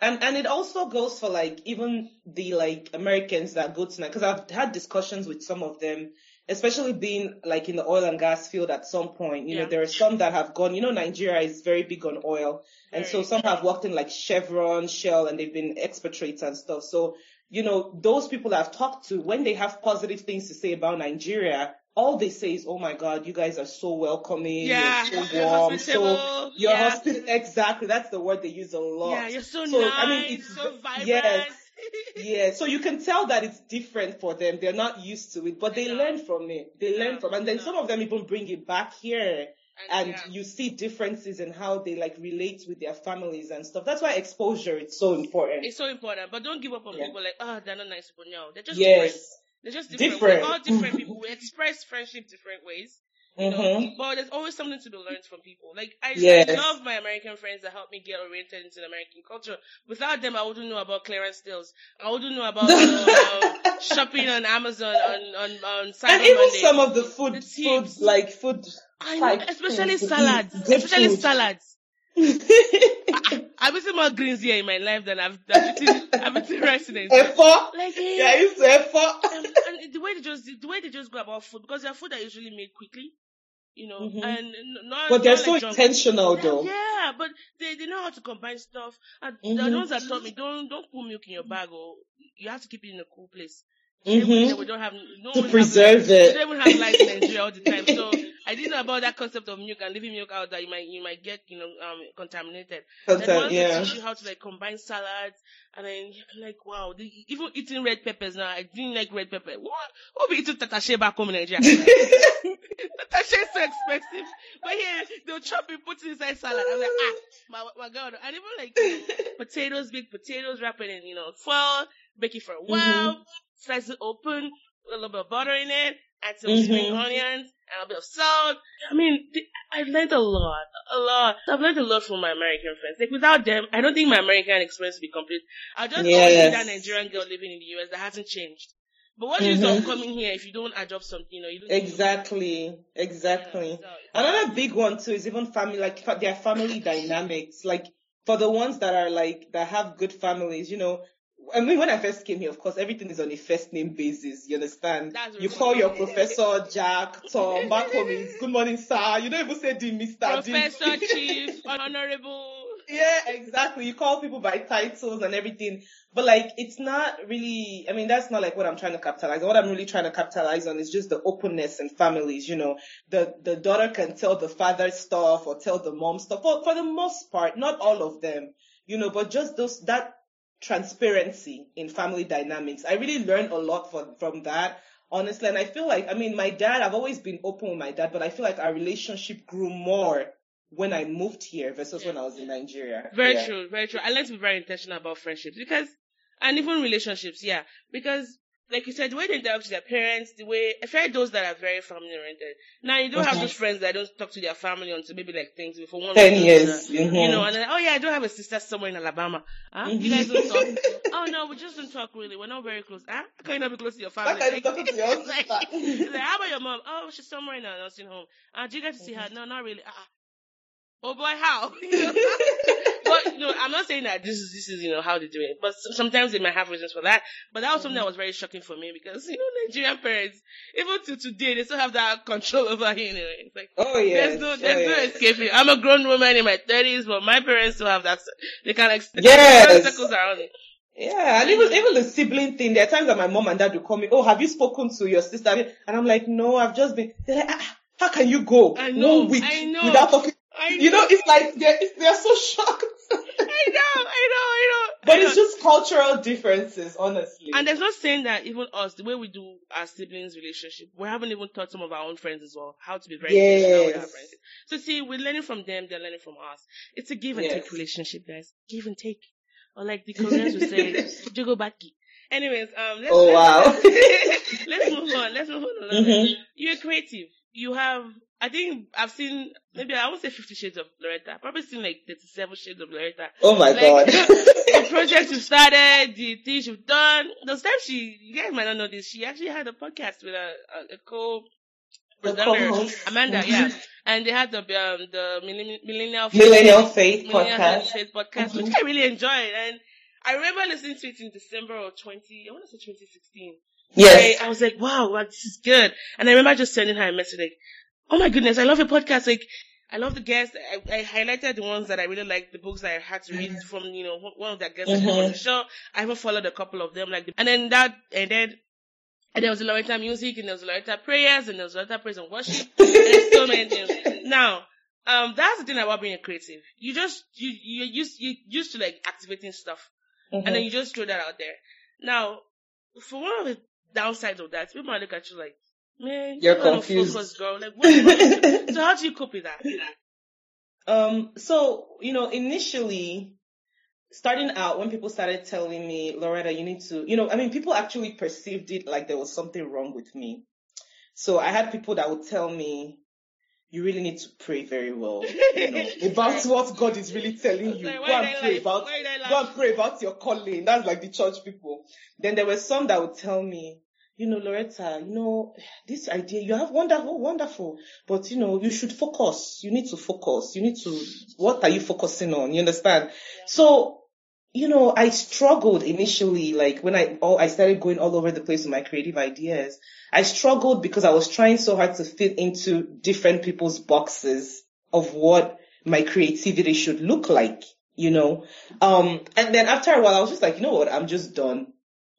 [SPEAKER 2] And and it also goes for like even the like Americans that go to because I've had discussions with some of them, especially being like in the oil and gas field at some point. You
[SPEAKER 1] Yeah.
[SPEAKER 2] know, there are some that have gone. You know, Nigeria is very big on oil, and so some have worked in like Chevron, Shell, and they've been expatriates and stuff. So you know, those people I've talked to when they have positive things to say about Nigeria. All they say is, "Oh my God, you guys are so welcoming.
[SPEAKER 1] Yeah,
[SPEAKER 2] you're so
[SPEAKER 1] you're
[SPEAKER 2] warm, so
[SPEAKER 1] hospitable.
[SPEAKER 2] you're
[SPEAKER 1] Yeah.
[SPEAKER 2] hospitable." Exactly, that's the word they use a lot.
[SPEAKER 1] Yeah, you're so,
[SPEAKER 2] So,
[SPEAKER 1] nice,
[SPEAKER 2] I mean, it's
[SPEAKER 1] so vibrant.
[SPEAKER 2] yes. Yeah, so you can tell that it's different for them. They're not used to it, but they
[SPEAKER 1] Yeah.
[SPEAKER 2] learn from it. They learn from, and then some of them even bring it back here, and
[SPEAKER 1] yeah.
[SPEAKER 2] you see differences in how they like relate with their families and stuff. That's why exposure is so important.
[SPEAKER 1] It's so important, but don't give up on
[SPEAKER 2] Yeah.
[SPEAKER 1] people like, oh, they're not nice people. No, they're just different.
[SPEAKER 2] yes.
[SPEAKER 1] They're just different.
[SPEAKER 2] Different.
[SPEAKER 1] We're all different people. We express friendship different ways. You know,
[SPEAKER 2] Mhm.
[SPEAKER 1] but there's always something to be learned from people. Like I,
[SPEAKER 2] Yes.
[SPEAKER 1] Love my American friends that help me get oriented into the American culture. Without them, I wouldn't know about clearance deals. I wouldn't know about you know, um, shopping on Amazon on on on Cyber
[SPEAKER 2] And even
[SPEAKER 1] Monday.
[SPEAKER 2] some of the food,
[SPEAKER 1] The
[SPEAKER 2] food like food.
[SPEAKER 1] I know, especially
[SPEAKER 2] things to eat.
[SPEAKER 1] salads, especially
[SPEAKER 2] food.
[SPEAKER 1] salads. I've eaten more greens here in my life than I've, I've eaten, I've eaten rice in.
[SPEAKER 2] Efo.
[SPEAKER 1] Like, eh,
[SPEAKER 2] Yeah, it's efo.
[SPEAKER 1] um, and the way they just the way they just go about food because their food are usually made quickly, you know,
[SPEAKER 2] Mhm.
[SPEAKER 1] and not.
[SPEAKER 2] But they're
[SPEAKER 1] not
[SPEAKER 2] so
[SPEAKER 1] like
[SPEAKER 2] intentional
[SPEAKER 1] Yeah,
[SPEAKER 2] though.
[SPEAKER 1] Yeah, but they, they know how to combine stuff. And the
[SPEAKER 2] Mhm.
[SPEAKER 1] ones that taught me don't don't put milk in your bag or you have to keep it in a cool place.
[SPEAKER 2] Mhm.
[SPEAKER 1] We don't have no
[SPEAKER 2] To preserve
[SPEAKER 1] have, We don't have lights in Nigeria all the time. So I didn't know about that concept of milk and leaving milk out that you might you might get you know um contaminated.
[SPEAKER 2] Contam-
[SPEAKER 1] then once they
[SPEAKER 2] yeah.
[SPEAKER 1] teach you how to like combine salads and then like wow, the, even eating red peppers now. I didn't like red pepper. What? What be eating tatashe back home in Nigeria? tatashe is so expensive, but here they'll chop it, put it inside salad. I'm like ah, my my god, and even like potatoes, big potatoes, wrap it in you know foil, bake it for a while, slice it open, a little bit of butter in it, add some spring
[SPEAKER 2] Mhm.
[SPEAKER 1] onions, and a bit of salt. I mean, I've learned a lot, a lot. I've learned a lot from my American friends. Like without them, I don't think my American experience would be complete. I'll just always be
[SPEAKER 2] Yes.
[SPEAKER 1] that Nigerian girl living in the US that hasn't changed. But what of
[SPEAKER 2] Mhm.
[SPEAKER 1] coming here if you don't adopt something, you know, you don't
[SPEAKER 2] Exactly, exactly.
[SPEAKER 1] So,
[SPEAKER 2] Another big one too is even family, like their family dynamics. Like for the ones that are like that have good families, you know. I mean, when I first came here, of course, everything is on a first name basis. You understand?
[SPEAKER 1] That's
[SPEAKER 2] you call your professor Jack, Tom. Back home is good morning, sir. You don't even say Mister, Dean.
[SPEAKER 1] Professor, chief, honorable.
[SPEAKER 2] Yeah, exactly. You call people by titles and everything. But like, it's not really, I mean, that's not like what I'm trying to capitalize on. What I'm really trying to capitalize on is just the openness in families, you know. The, the daughter can tell the father stuff or tell the mom stuff. For, for the most part, not all of them, you know, but just those, that transparency in family dynamics. I really learned a lot from, from that. Honestly, and I feel like, I mean, my dad, I've always been open with my dad, but I feel like our relationship grew more when I moved here versus when I was in Nigeria.
[SPEAKER 1] Very
[SPEAKER 2] Yeah.
[SPEAKER 1] true, very true. I learned to be very intentional about friendships because, and even relationships, yeah. Because, like you said, the way they interact with their parents, the way, I feel those that are very family oriented. Now, you don't have those friends that don't talk to their family until maybe like things before one
[SPEAKER 2] Ten years. mhm.
[SPEAKER 1] You know, and then, oh yeah, I don't have a sister somewhere in Alabama. Huh? You guys don't talk. oh no, we just don't talk really. We're not very close. Huh? How can you not be close to your family?
[SPEAKER 2] You talk to your
[SPEAKER 1] like, like, how about your mom? Oh, she's somewhere in a nursing home. Uh, do you get to see her? No, not really. Uh-uh. Oh boy, how? but you know, I'm not saying that this is this is you know how they do it, but sometimes they might have reasons for that. But that was something that was very shocking for me because you know Nigerian parents, even to today, they still have that control over you. Anyway, it's like
[SPEAKER 2] oh yes.
[SPEAKER 1] there's no
[SPEAKER 2] oh,
[SPEAKER 1] there's no
[SPEAKER 2] yes.
[SPEAKER 1] escaping. I'm a grown woman in my 30s, but my parents still have that. They can like
[SPEAKER 2] Yes.
[SPEAKER 1] circles around it.
[SPEAKER 2] Yeah, and even even the sibling thing. There are times that my mom and dad will call me. Oh, have you spoken to your sister? And I'm like, no, I've just been. They're like, ah, how can you go
[SPEAKER 1] I know,
[SPEAKER 2] one week
[SPEAKER 1] I know.
[SPEAKER 2] without talking?
[SPEAKER 1] I
[SPEAKER 2] You know, it's like they're they're so shocked.
[SPEAKER 1] I know, I know, I know.
[SPEAKER 2] but
[SPEAKER 1] I
[SPEAKER 2] it's
[SPEAKER 1] know.
[SPEAKER 2] just cultural differences, honestly.
[SPEAKER 1] And there's no saying that even us, the way we do our siblings relationship, we haven't even taught some of our own friends as well how to be very intentional with our
[SPEAKER 2] Yes.
[SPEAKER 1] friends. So see, we're learning from them, they're learning from us. It's a give and
[SPEAKER 2] Yes.
[SPEAKER 1] take relationship, guys. Give and take. Or like the Koreans would say, jogobaki. Anyways, um, let's,
[SPEAKER 2] Oh,
[SPEAKER 1] let's,
[SPEAKER 2] wow.
[SPEAKER 1] let's move on. Let's move on
[SPEAKER 2] Mhm.
[SPEAKER 1] bit. You're creative. You have, I think I've seen, maybe I won't say 50 shades of Loretta. I've probably seen like 37 shades of Loretta
[SPEAKER 2] oh my
[SPEAKER 1] like,
[SPEAKER 2] god.
[SPEAKER 1] the projects you've started, the things you've done. Those times she, you guys might not know this, she actually had a podcast with a, a, a co
[SPEAKER 2] The
[SPEAKER 1] presenter. Amanda, yeah. And they had the um the millennial millennial
[SPEAKER 2] Millennial Faith
[SPEAKER 1] Millennial
[SPEAKER 2] podcast.
[SPEAKER 1] Faith podcast, which
[SPEAKER 2] Mhm.
[SPEAKER 1] I really enjoyed. And I remember listening to it in December of twenty, I want to say twenty sixteen.
[SPEAKER 2] Yes.
[SPEAKER 1] I, I was like, wow, wow, this is good. And I remember just sending her a message like, oh my goodness, I love your podcast. Like, I love the guests. I, I highlighted the ones that I really liked, the books that I had to read from, you know, one of the guests that came on the show. I even followed a couple of them, like, the, and then that, and then, and there was a Loretta music, and there was a Loretta prayers, and there was a Loretta praise and worship, and there's so many things. Now, um, that's the thing about being a creative. You just, you, you used, you used to like activating stuff and then
[SPEAKER 2] Mhm.
[SPEAKER 1] you just throw that out there. Now, for one of the downsides of that, people might look at you like, man,
[SPEAKER 2] You're
[SPEAKER 1] you're
[SPEAKER 2] confused.
[SPEAKER 1] focused, girl. Like, what? what- so how do you cope with that?
[SPEAKER 2] Um, so, you know, initially, starting out, when people started telling me, Loretta, you need to, you know, I mean, people actually perceived it like there was something wrong with me. So I had people that would tell me, you really need to pray very well, you know, about what God is really telling you.
[SPEAKER 1] Like,
[SPEAKER 2] Go and pray
[SPEAKER 1] laugh?
[SPEAKER 2] about,
[SPEAKER 1] Why did I laugh?
[SPEAKER 2] go and pray about your calling. That's like the church people. Then there were some that would tell me, you know, Loretta, you know, this idea, you have wonderful, wonderful, but you know, you should focus. You need to focus. You need to, what are you focusing on? You understand? So, you know, I struggled initially, like when I, oh, I started going all over the place with my creative ideas. I struggled because I was trying so hard to fit into different people's boxes of what my creativity should look like, you know? Um, and then after a while, I was just like, you know what? I'm just done.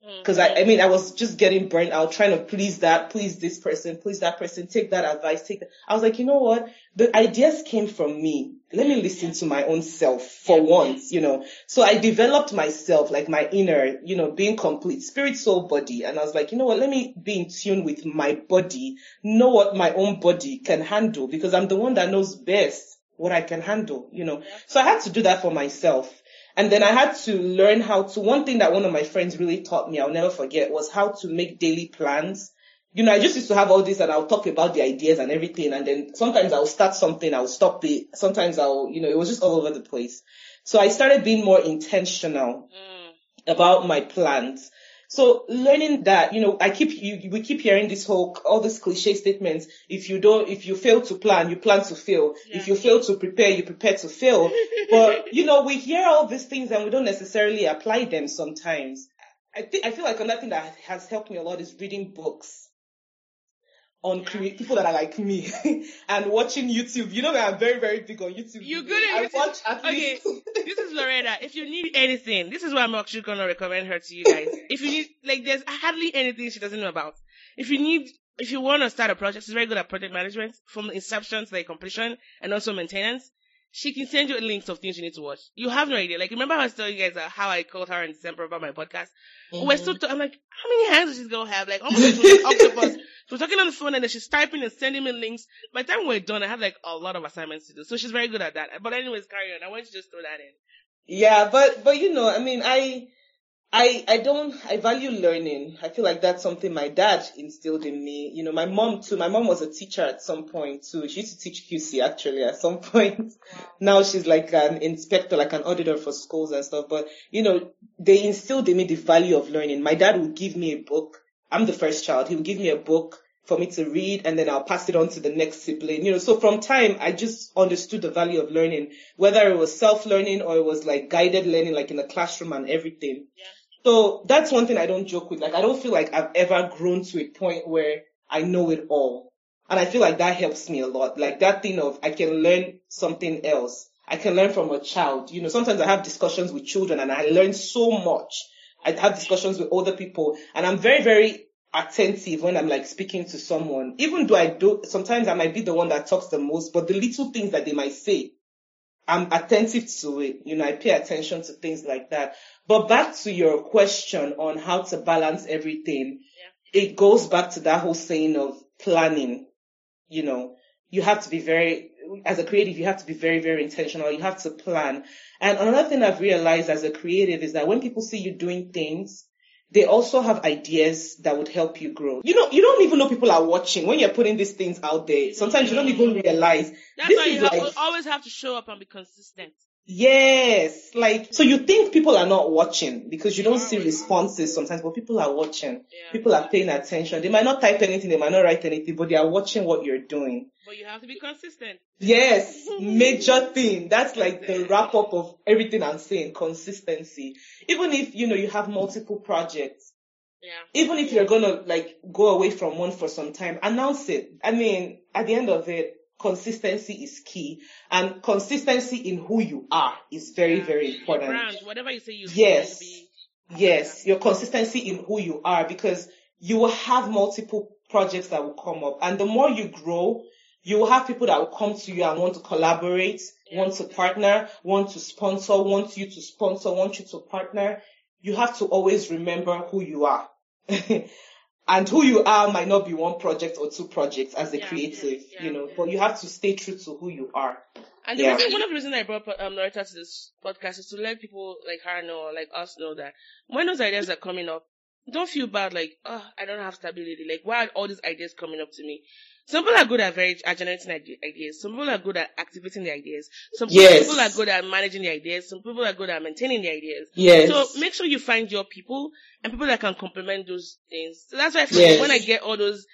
[SPEAKER 2] Mm. Cause I, I mean, I was just getting burnt out trying to please that, please this person, please that person, take that advice, take that. I was like, you know what? The ideas came from me. Let me listen to my own self for once, you know. So I developed myself, like my inner, you know, being complete, spirit, soul, body. And I was like, you know what? Let me be in tune with my body, know what my own body can handle because I'm the one that knows best what I can handle, you know. So I had to do that for myself. And then I had to learn how to, one thing that one of my friends really taught me, I'll never forget, was how to make daily plans. You know, I just used to have all this and I'll talk about the ideas and everything. And then sometimes I'll start something, I'll stop it. Sometimes I'll, you know, it was just all over the place. So I started being more intentional mm. about my plans. So learning that, you know, I keep, you, we keep hearing this whole, all these cliche statements. If you don't, if you fail to plan, you plan to fail. Yeah. If you fail to prepare, you prepare to fail. but, you know, we hear all these things and we don't necessarily apply them sometimes. I think, I feel like another thing that has helped me a lot is reading books on create people that are like me and watching YouTube. You know I'm very, very big on YouTube.
[SPEAKER 1] You're good at I watch at Okay, this is Loretta. If you need anything, this is why I'm actually gonna recommend her to you guys. If you need, like, there's hardly anything she doesn't know about. If you need, if you want to start a project, she's very good at project management from inception to like completion and also maintenance she can send you links of things you need to watch. You have no idea. Like, remember I was telling you guys uh, how I called her in December about my podcast? Mm-hmm. We're still, t- I'm like, how many hands does this girl have? Like, almost like octopus. So we're talking on the phone and then she's typing and sending me links. By the time we're done, I have like a lot of assignments to do. So she's very good at that. But anyways, carry on. I want you to just throw that in.
[SPEAKER 2] Yeah, but, but you know, I mean, I, I, I don't, I value learning. I feel like that's something my dad instilled in me. You know, my mom too, my mom was a teacher at some point too. She used to teach QC actually at some point. Now she's like an inspector, like an auditor for schools and stuff. But, you know, they instilled in me the value of learning. My dad would give me a book. I'm the first child. He would give me a book for me to read and then I'll pass it on to the next sibling. You know, so from time I just understood the value of learning, whether it was self-learning or it was like guided learning, like in the classroom and everything. Yeah. So that's one thing I don't joke with. Like I don't feel like I've ever grown to a point where I know it all. And I feel like that helps me a lot. Like that thing of I can learn something else. I can learn from a child. You know, sometimes I have discussions with children and I learn so much. I have discussions with older people and I'm very, very attentive when I'm like speaking to someone. Even though I do, sometimes I might be the one that talks the most, but the little things that they might say, I'm attentive to it. You know, I pay attention to things like that. But back to your question on how to balance everything, yeah. it goes back to that whole saying of planning. You know, you have to be very, as a creative, you have to be very, very intentional. You have to plan. And another thing I've realized as a creative is that when people see you doing things, they also have ideas that would help you grow. You know, you don't even know people are watching when you're putting these things out there. Sometimes you don't even mm. realize.
[SPEAKER 1] That's why you like, always have to show up and be consistent.
[SPEAKER 2] Yes, like, so you think people are not watching because you don't see responses sometimes, but people are watching. Yeah. People are paying attention. They might not type anything, they might not write anything, but they are watching what you're doing.
[SPEAKER 1] But you have to be consistent.
[SPEAKER 2] Yes, major thing. That's like the wrap up of everything I'm saying, consistency. Even if, you know, you have multiple projects. Yeah. Even if you're gonna like go away from one for some time, announce it. I mean, at the end of it, consistency is key and consistency in who you are is very, yeah. very important.
[SPEAKER 1] Brand, whatever you say you
[SPEAKER 2] Yes. Yes. Your consistency in who you are because you will have multiple projects that will come up and the more you grow, you will have people that will come to you and want to collaborate, yeah. want to partner, want to sponsor, want you to sponsor, want you to partner. You have to always remember who you are. and who you are might not be one project or two projects as a yeah, creative, yeah, you know, but you have to stay true to who you are.
[SPEAKER 1] And yeah. reason, one of the reasons I brought um, Loretta to this podcast is to let people like her know, like us know that when those ideas are coming up, don't feel bad like, oh, I don't have stability. Like, why are all these ideas coming up to me? Some people are good at very at generating ideas. Some people are good at activating the ideas. Some yes. people are good at managing the ideas. Some people are good at maintaining the ideas.
[SPEAKER 2] Yes.
[SPEAKER 1] So make sure you find your people and people that can complement those things. So that's why I feel yes. like when I get all those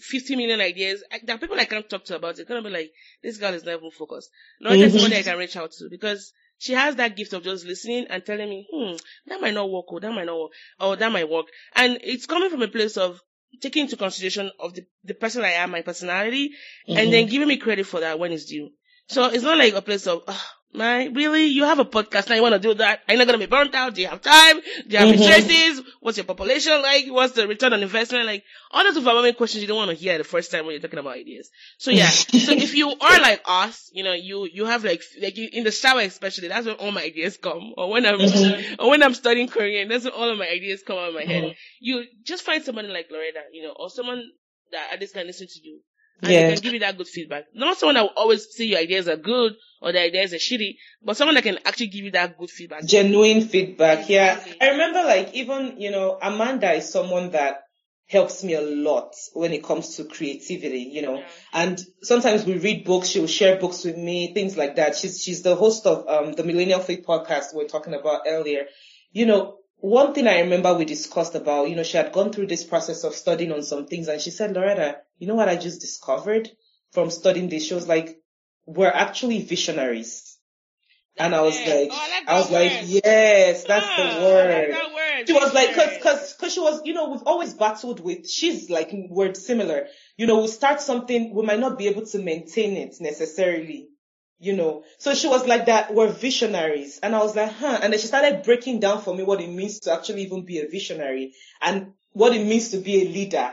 [SPEAKER 1] 50 million ideas, I, there are people I can't talk to about it. Gonna be like, this girl is not even focused. Not mm-hmm. somebody I can reach out to because she has that gift of just listening and telling me, hmm, that might not work, or that might not work, or that might work. And it's coming from a place of taking into consideration of the, the person I am, my personality, mm-hmm. and then giving me credit for that when it's due. So it's not like a place of, oh, My, really? You have a podcast now, you want to do that? Are you not going to be burnt out? Do you have time? Do you have
[SPEAKER 2] Mhm.
[SPEAKER 1] resources? What's your population like? What's the return on investment like? All those overwhelming questions you don't want to hear the first time when you're talking about ideas. So yeah, so if you are like us, you know, you, you have like, like you, in the shower especially, that's when all my ideas come. Or when I'm,
[SPEAKER 2] Mhm.
[SPEAKER 1] or when I'm studying Korean, that's when all of my ideas come out of my head.
[SPEAKER 2] Mhm.
[SPEAKER 1] You just find somebody like Loretta, you know, or someone that at least can listen to you. And
[SPEAKER 2] Yeah.
[SPEAKER 1] they can give you that good feedback. Not someone that will always say your ideas are good or the ideas are shitty, but someone that can actually give you that good feedback.
[SPEAKER 2] genuine feedback. Yeah.
[SPEAKER 1] Exactly.
[SPEAKER 2] I remember like even, you know, Amanda is someone that helps me a lot when it comes to creativity, you know.
[SPEAKER 1] Yeah.
[SPEAKER 2] And sometimes we read books, she'll share books with me, things like that. She's she's the host of um the Millennial Faith podcast we are talking about earlier. You know, one thing I remember we discussed about, you know, she had gone through this process of studying on some things and she said, Loretta, you know what I just discovered from studying this? She was like, we're actually visionaries. And I was like,
[SPEAKER 1] Oh, I
[SPEAKER 2] I was
[SPEAKER 1] that
[SPEAKER 2] like, yes, that's
[SPEAKER 1] Ah,
[SPEAKER 2] the word.
[SPEAKER 1] that word.
[SPEAKER 2] She was like, cause, cause, cause she was, you know, we've always battled with, she's like, word similar. You know, we'll start something, we might not be able to maintain it necessarily. You know, so she was like that, we're visionaries. And I was like, huh. And then she started breaking down for me what it means to actually even be a visionary and what it means to be a leader,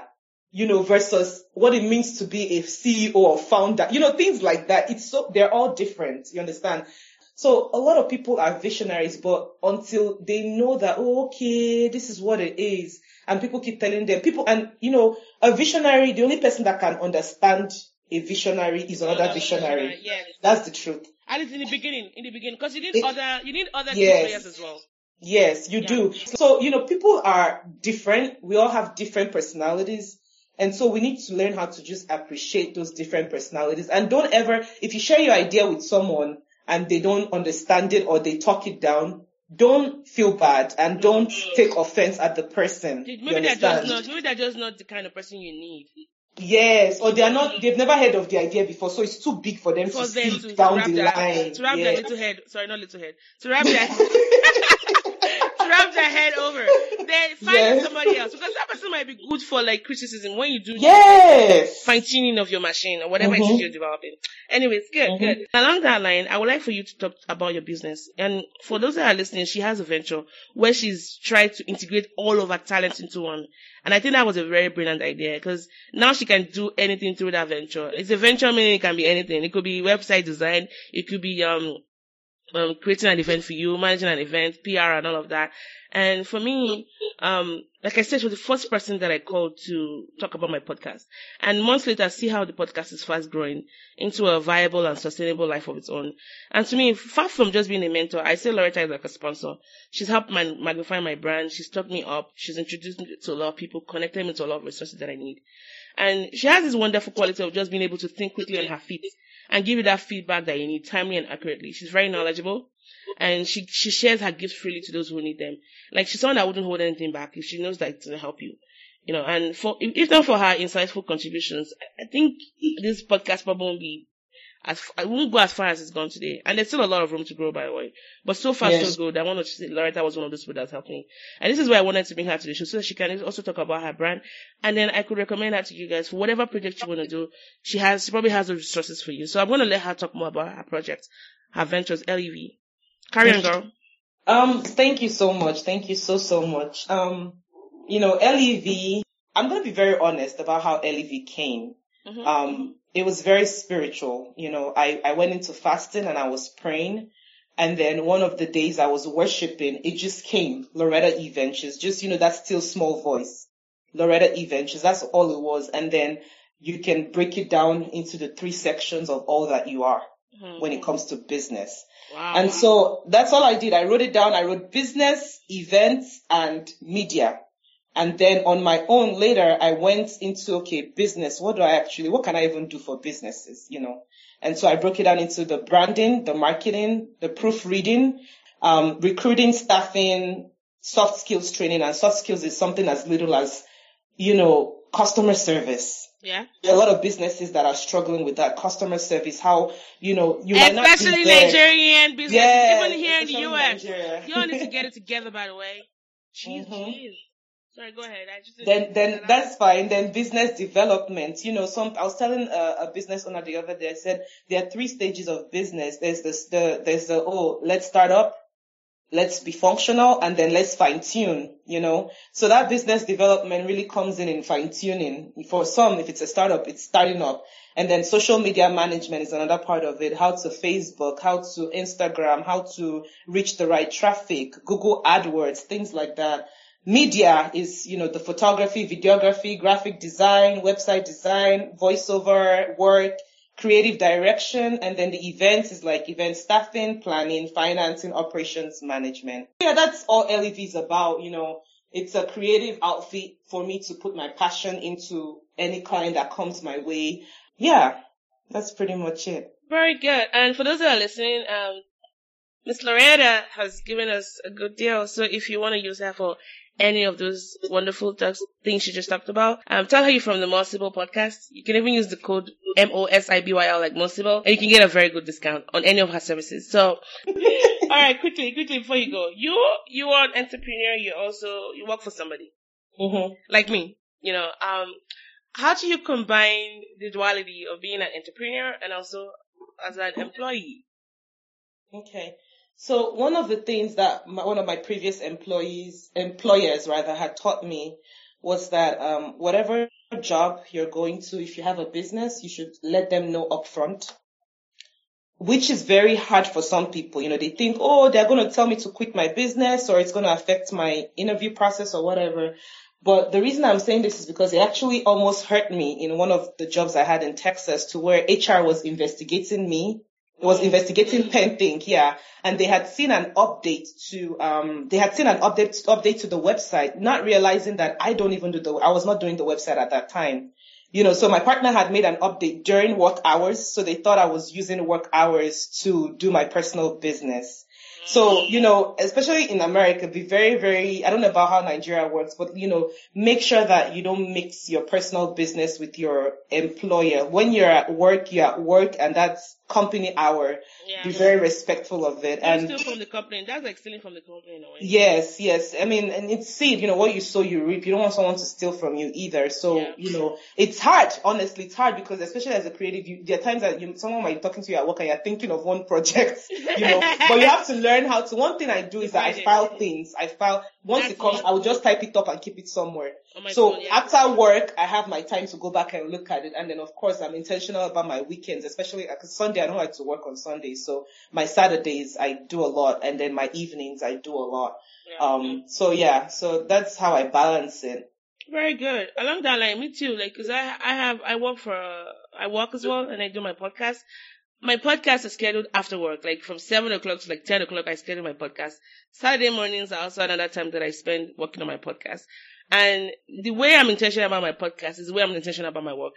[SPEAKER 2] you know, versus what it means to be a CEO or founder, you know, things like that. It's so, they're all different. You understand? So a lot of people are visionaries, but until they know that, oh, okay, this is what it is, and people keep telling them, people, and you know, a visionary, the only person that can understand a visionary is another visionary.
[SPEAKER 1] Yes.
[SPEAKER 2] That's the truth.
[SPEAKER 1] And it's in the beginning, in the beginning, because you need
[SPEAKER 2] It-
[SPEAKER 1] other, you need other
[SPEAKER 2] Yes.
[SPEAKER 1] players as well.
[SPEAKER 2] Yes, you
[SPEAKER 1] Yeah.
[SPEAKER 2] do. So, you know, people are different. We all have different personalities. And so we need to learn how to just appreciate those different personalities. And don't ever, if you share your idea with someone and they don't understand it or they talk it down, don't feel bad and mm. don't take offense at the person.
[SPEAKER 1] Maybe
[SPEAKER 2] you
[SPEAKER 1] they're just not, maybe they're just not the kind of person you need.
[SPEAKER 2] Yes, or they are not, they've never heard of the idea before, so it's too big for them
[SPEAKER 1] For
[SPEAKER 2] to
[SPEAKER 1] them
[SPEAKER 2] see
[SPEAKER 1] to,
[SPEAKER 2] down
[SPEAKER 1] wrap
[SPEAKER 2] the
[SPEAKER 1] their,
[SPEAKER 2] line.
[SPEAKER 1] to wrap
[SPEAKER 2] Yeah.
[SPEAKER 1] their little head, sorry, not little head, to wrap their, head over. Then find
[SPEAKER 2] Yes.
[SPEAKER 1] somebody else because that person might be good for like criticism when you do
[SPEAKER 2] Yes.
[SPEAKER 1] fine tuning of your machine or whatever it
[SPEAKER 2] Mhm.
[SPEAKER 1] is you're developing. Anyways, good,
[SPEAKER 2] Mhm.
[SPEAKER 1] good. Along that line, I would like for you to talk about your business. And for those that are listening, she has a venture where she's tried to integrate all of her talents into one. And I think that was a very brilliant idea because now she can do anything through that venture. It's a venture meaning it can be anything. It could be website design. It could be, um, um, creating an event for you, managing an event, PR and all of that. And for me, um, like I said, she was the first person that I called to talk about my podcast. And months later, see how the podcast is fast growing into a viable and sustainable life of its own. And to me, far from just being a mentor, I say Loretta is like a sponsor. She's helped man- magnify my brand. She's taught me up. She's introduced me to a lot of people, connected me to a lot of resources that I need. And she has this wonderful quality of just being able to think quickly on her feet and give you that feedback that you need timely and accurately. She's very knowledgeable and she, she shares her gifts freely to those who need them. Like she's someone that wouldn't hold anything back if she knows that it's going to help you. You know, and for, if, not for her insightful contributions, I- I think this podcast probably won't be as, I won't go as far as it's gone today. And there's still a lot of room to grow, by the way. But so far,
[SPEAKER 2] Yes.
[SPEAKER 1] so good. I want to say Loretta was one of those people that's helped me. And this is why I wanted to bring her to the show so that she can also talk about her brand. And then I could recommend her to you guys for whatever project you want to do. She has, she probably has the resources for you. So I'm going to let her talk more about her project, her ventures, LEV. Carry on, girl.
[SPEAKER 2] Um, thank you so much. Thank you so, so much. Um, you know, LEV, I'm going to be very honest about how LEV came.
[SPEAKER 1] Mhm.
[SPEAKER 2] Um, it was very spiritual. You know, I, I went into fasting and I was praying. And then one of the days I was worshiping, it just came, Loretta E. Ventures, just, you know, that still small voice. Loretta E. Ventures, that's all it was. And then you can break it down into the three sections of all that you are
[SPEAKER 1] Mhm.
[SPEAKER 2] when it comes to business.
[SPEAKER 1] Wow.
[SPEAKER 2] And so that's all I did. I wrote it down. I wrote business, events, and media. And then on my own later, I went into, okay, business. What do I actually, what can I even do for businesses, you know? And so I broke it down into the branding, the marketing, the proofreading, um, recruiting, staffing, soft skills training. And soft skills is something as little as, you know, customer service.
[SPEAKER 1] yeah.
[SPEAKER 2] There are a lot of businesses that are struggling with that customer service. How, you know, you might not
[SPEAKER 1] Especially
[SPEAKER 2] there.
[SPEAKER 1] Nigerian
[SPEAKER 2] businesses,
[SPEAKER 1] Even here in the US.
[SPEAKER 2] Nigeria.
[SPEAKER 1] You all need to get it together, by the way. Jeez,
[SPEAKER 2] Mhm.
[SPEAKER 1] Sorry, go ahead. I just
[SPEAKER 2] then then that's fine. Then business development. You know, some I was telling a, a business owner the other day. I said there are three stages of business. There's this the there's the oh let's start up, let's be functional, and then let's fine tune. You know, so that business development really comes in in fine tuning. For some, if it's a startup, it's starting up. And then social media management is another part of it. How to Facebook, how to Instagram, how to reach the right traffic, Google AdWords, things like that media is, you know, the photography, videography, graphic design, website design, voiceover work, creative direction, and then the events is like event staffing, planning, financing, operations management. Yeah, that's all LEV is about, you know. It's a creative outfit for me to put my passion into any client that comes my way. Yeah, that's pretty much it.
[SPEAKER 1] Very good. And for those that are listening, um, Miss Loretta has given us a good deal. So if you want to use that for any of those wonderful things she just talked about, um, tell her you're from the Mo Sibyl podcast. You can even use the code M-O-S-I-B-Y-L like Mo Sibyl and you can get a very good discount on any of her services. So, alright, quickly, quickly before you go. You, you are an entrepreneur. You also, you work for somebody.
[SPEAKER 2] Mm-hmm.
[SPEAKER 1] Like me, you know, um, how do you combine the duality of being an entrepreneur and also as an employee?
[SPEAKER 2] Okay. So one of the things that my, one of my previous employees, employers rather, had taught me was that um, whatever job you're going to, if you have a business, you should let them know upfront. Which is very hard for some people. You know, they think, oh, they're going to tell me to quit my business or it's going to affect my interview process or whatever. But the reason I'm saying this is because it actually almost hurt me in one of the jobs I had in Texas to where HR was investigating me was investigating PenThink, yeah. And they had seen an update to, um, they had seen an update, update to the website, not realizing that I don't even do the, I was not doing the website at that time. You know, so my partner had made an update during work hours, so they thought I was using work hours to do my personal business. So, you know, especially in America, be very, very, I don't know about how Nigeria works, but you know, make sure that you don't mix your personal business with your employer. When you're at work, you're at work and that's company hour. Yeah. Be very respectful of it.
[SPEAKER 1] and steal from the company. That's like stealing from the company in a way.
[SPEAKER 2] Yes, yes. I mean, and it's seed, you know, what you sow, you reap. You don't want someone to steal from you either. So, yeah. you know, it's hard. Honestly, it's hard because especially as a creative, you, there are times that you, someone might be talking to you at work and you're thinking of one project, you know, but you have to learn how to, one thing I do is that I file things. I file, once That's it comes, I will just type it up and keep it somewhere. so phone, yeah. after work, I have my time to go back and look at it. And then of course, I'm intentional about my weekends, especially because Sunday, I don't like to work on Sundays. So my Saturdays, I do a lot. And then my evenings, I do a lot. Yeah. Um, so yeah, so that's how I balance it.
[SPEAKER 1] Very good. Along that line, me too. Like, cause I, I have, I work for, I work as well and I do my podcast. My podcast is scheduled after work, like from seven o'clock to like 10 o'clock, I schedule my podcast. Saturday mornings are also another time that I spend working on my podcast. And the way I'm intentional about my podcast is the way I'm intentional about my work.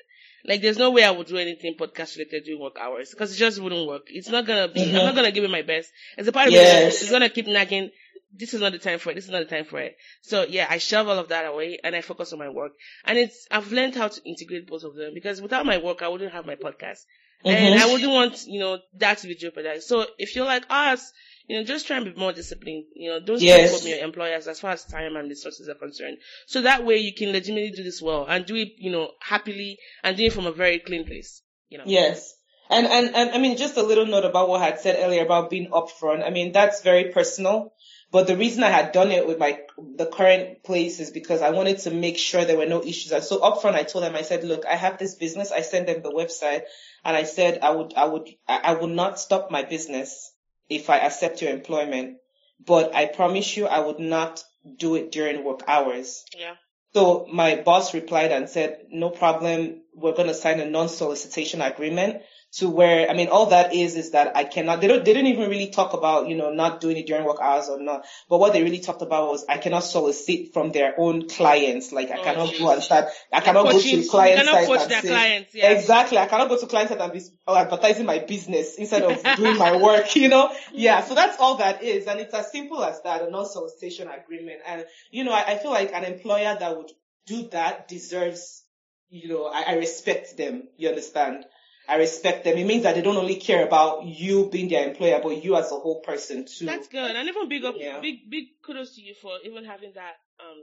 [SPEAKER 1] Like there's no way I would do anything podcast related during work hours because it just wouldn't work. It's not gonna be, mm-hmm. I'm not gonna give it my best. As a part of yes. it, it's gonna keep nagging. This is not the time for it. This is not the time for it. So yeah, I shove all of that away and I focus on my work. And it's, I've learned how to integrate both of them because without my work, I wouldn't have my podcast. Mm-hmm. And I wouldn't want, you know, that to be jeopardized. So if you're like us, you know, just try and be more disciplined. You know, don't yes. from your employers as far as time and resources are concerned. So that way you can legitimately do this well and do it, you know, happily and do it from a very clean place. You know.
[SPEAKER 2] Yes. And, and, and I mean, just a little note about what I had said earlier about being upfront. I mean, that's very personal. But the reason I had done it with my, the current place is because I wanted to make sure there were no issues. And so upfront, I told them, I said, look, I have this business. I sent them the website and I said, I would, I would, I would not stop my business if I accept your employment, but I promise you I would not do it during work hours.
[SPEAKER 1] Yeah.
[SPEAKER 2] So my boss replied and said, no problem. We're going to sign a non-solicitation agreement to where, I mean, all that is, is that I cannot, they don't, they didn't even really talk about, you know, not doing it during work hours or not. But what they really talked about was I cannot solicit from their own clients. Like I oh, cannot geez. go and start, I cannot go to client site and say,
[SPEAKER 1] clients, yeah.
[SPEAKER 2] exactly. I cannot go to client site and be advertising my business instead of doing my work, you know? Yeah. So that's all that is. And it's as simple as that, a non-solicitation agreement. And, you know, I, I feel like an employer that would do that deserves, you know, I, I respect them. You understand? I respect them. It means that they don't only care about you being their employer, but you as a whole person too.
[SPEAKER 1] That's good. And even big up, yeah. big, big kudos to you for even having that, um,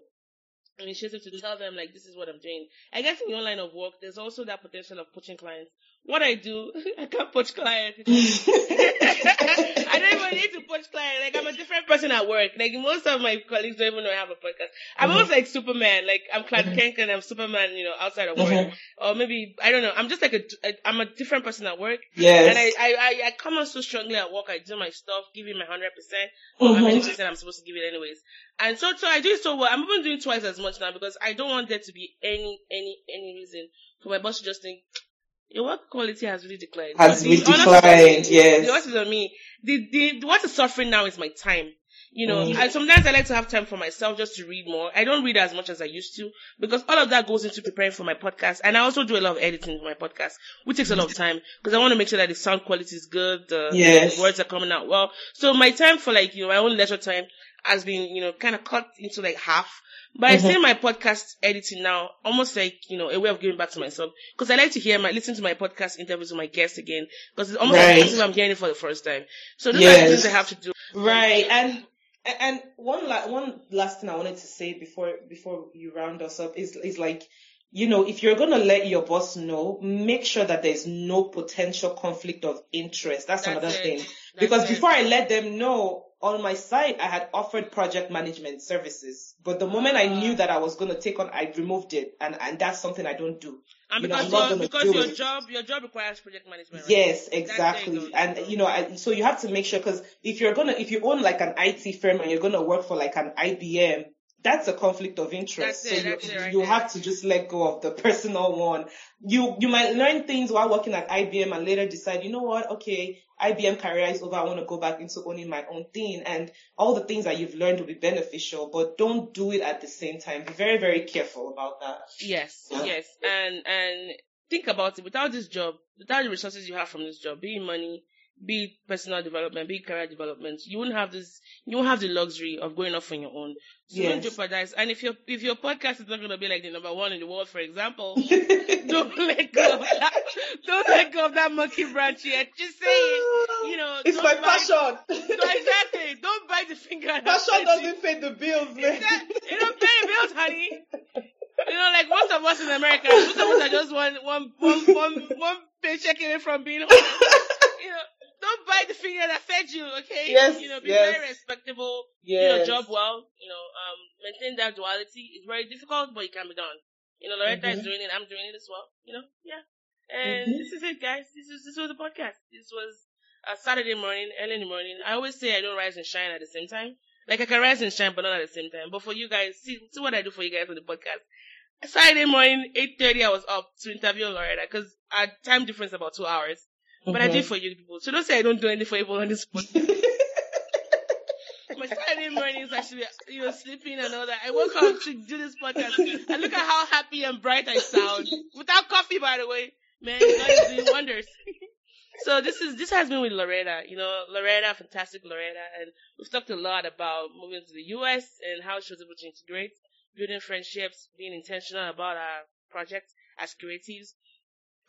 [SPEAKER 1] initiative to tell them like this is what I'm doing. I guess in your line of work, there's also that potential of poaching clients. What I do, I can't poach clients. I don't even need to poach clients. Like I'm a different person at work. Like most of my colleagues don't even know I have a podcast. I'm mm-hmm. almost like Superman. Like I'm Clark mm-hmm. Kent and I'm Superman, you know, outside of work. Mm-hmm. Or maybe I don't know. I'm just like a, a I'm a different person at work.
[SPEAKER 2] Yes.
[SPEAKER 1] And I I I, come on so strongly at work. I do my stuff, give it my hundred percent. Or how many percent I'm supposed to give it anyways. And so so I do it so well. I'm even doing twice as much now because I don't want there to be any any any reason for my boss to just think your work quality has really declined.
[SPEAKER 2] Has really declined, yes.
[SPEAKER 1] The is on me. The, the, what is suffering now is my time. You know, mm. and sometimes I like to have time for myself just to read more. I don't read as much as I used to because all of that goes into preparing for my podcast. And I also do a lot of editing for my podcast, which takes a lot of time because I want to make sure that the sound quality is good, the,
[SPEAKER 2] yes.
[SPEAKER 1] the words are coming out well. So my time for like, you know, my own leisure time has been, you know, kind of cut into like half. But mm-hmm. I see my podcast editing now almost like, you know, a way of giving back to myself. Because I like to hear my, listen to my podcast interviews with my guests again. Because it's almost right. like as if I'm hearing it for the first time. So those yes. are things I have to do.
[SPEAKER 2] Right. And, and one, la- one last thing I wanted to say before, before you round us up is, is like, you know, if you're going to let your boss know, make sure that there's no potential conflict of interest. That's, That's another it. thing. That's because it. before I let them know, on my side, I had offered project management services, but the moment I knew ah. that I was going to take on, I removed it, and and that's something I don't do.
[SPEAKER 1] And you because, know, because your job your job requires project management. Right?
[SPEAKER 2] Yes, exactly. And you know, I, so you have to make sure because if you're gonna if you own like an IT firm and you're gonna work for like an IBM, that's a conflict of interest.
[SPEAKER 1] That's
[SPEAKER 2] so
[SPEAKER 1] it,
[SPEAKER 2] you,
[SPEAKER 1] right
[SPEAKER 2] you have to just let go of the personal one. You you might learn things while working at IBM and later decide, you know what, okay, IBM career is over. I want to go back into owning my own thing. And all the things that you've learned will be beneficial, but don't do it at the same time. Be very, very careful about that.
[SPEAKER 1] Yes, yeah. yes. And, and think about it. Without this job, without the resources you have from this job, being money, be it personal development, be career development, you won't have this, you won't have the luxury of going off on your own. So yes. don't jeopardize. And if your if your podcast is not going to be like the number one in the world, for example, don't let go of that. Don't let go of that monkey branch yet. Just say it. You know,
[SPEAKER 2] it's my passion.
[SPEAKER 1] exactly. Don't bite the finger.
[SPEAKER 2] Passion doesn't pay the bills, man.
[SPEAKER 1] It don't pay the bills, honey. You know, like most of us in America, most of us are just one, one, one, one, one paycheck away from being home you know, don't bite the finger that fed you, okay?
[SPEAKER 2] Yes.
[SPEAKER 1] You know, be
[SPEAKER 2] yes.
[SPEAKER 1] very respectable.
[SPEAKER 2] Yes.
[SPEAKER 1] Do your job well. You know, um, maintain that duality. It's very difficult, but it can be done. You know, Loretta mm-hmm. is doing it. I'm doing it as well. You know, yeah. And mm-hmm. this is it, guys. This is this was the podcast. This was a Saturday morning, early in the morning. I always say I don't rise and shine at the same time. Like I can rise and shine, but not at the same time. But for you guys, see, see what I do for you guys on the podcast. Saturday morning, 8.30, I was up to interview Loretta because our time difference about two hours. But I do it mm-hmm. for you people. So don't say I don't do anything for you people on this podcast. My Saturday mornings actually, you know, sleeping and all that. I woke up to do this podcast and look at how happy and bright I sound. Without coffee, by the way. Man, God is doing wonders. so this is, this has been with Loretta, you know, Loretta, fantastic Loretta, and we've talked a lot about moving to the US and how she was able to integrate, building friendships, being intentional about our project as creatives,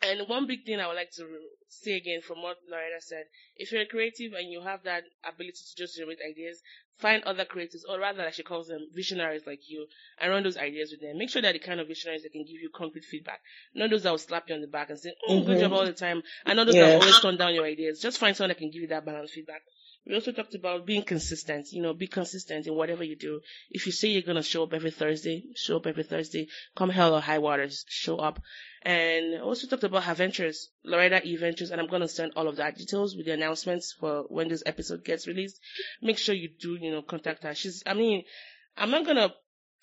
[SPEAKER 1] and one big thing I would like to say again from what Loretta said, if you're a creative and you have that ability to just generate ideas, find other creators, or rather, like she calls them, visionaries like you, and run those ideas with them. Make sure that the kind of visionaries that can give you concrete feedback, not those that will slap you on the back and say, oh, mm-hmm. good job all the time, and not those yeah. that will always turn down your ideas. Just find someone that can give you that balanced feedback. We also talked about being consistent. You know, be consistent in whatever you do. If you say you're gonna show up every Thursday, show up every Thursday. Come hell or high waters, show up. And also talked about her ventures, Loretta E Ventures, and I'm gonna send all of that details with the announcements for when this episode gets released. Make sure you do, you know, contact her. She's, I mean, I'm not gonna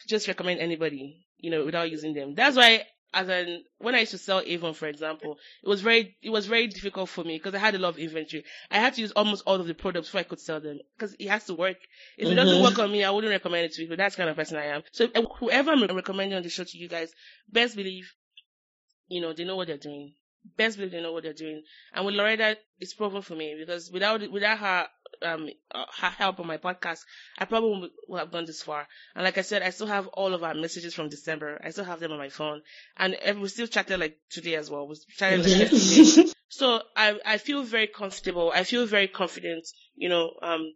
[SPEAKER 1] just recommend anybody, you know, without using them. That's why as in when I used to sell Avon, for example, it was very it was very difficult for me because I had a lot of inventory. I had to use almost all of the products before I could sell them because it has to work. If mm-hmm. it doesn't mm-hmm. work on me, I wouldn't recommend it to people. That's the kind of person I am. So whoever I'm recommending on the show to you guys, best believe, you know, they know what they're doing. Best believe they know what they're doing. And with Loretta, it's proven for me because without without her um uh, her help on my podcast, I probably would have gone this far. And like I said, I still have all of our messages from December. I still have them on my phone, and we still chatted like today as well. We chatted like yesterday. So I I feel very comfortable. I feel very confident. You know, um,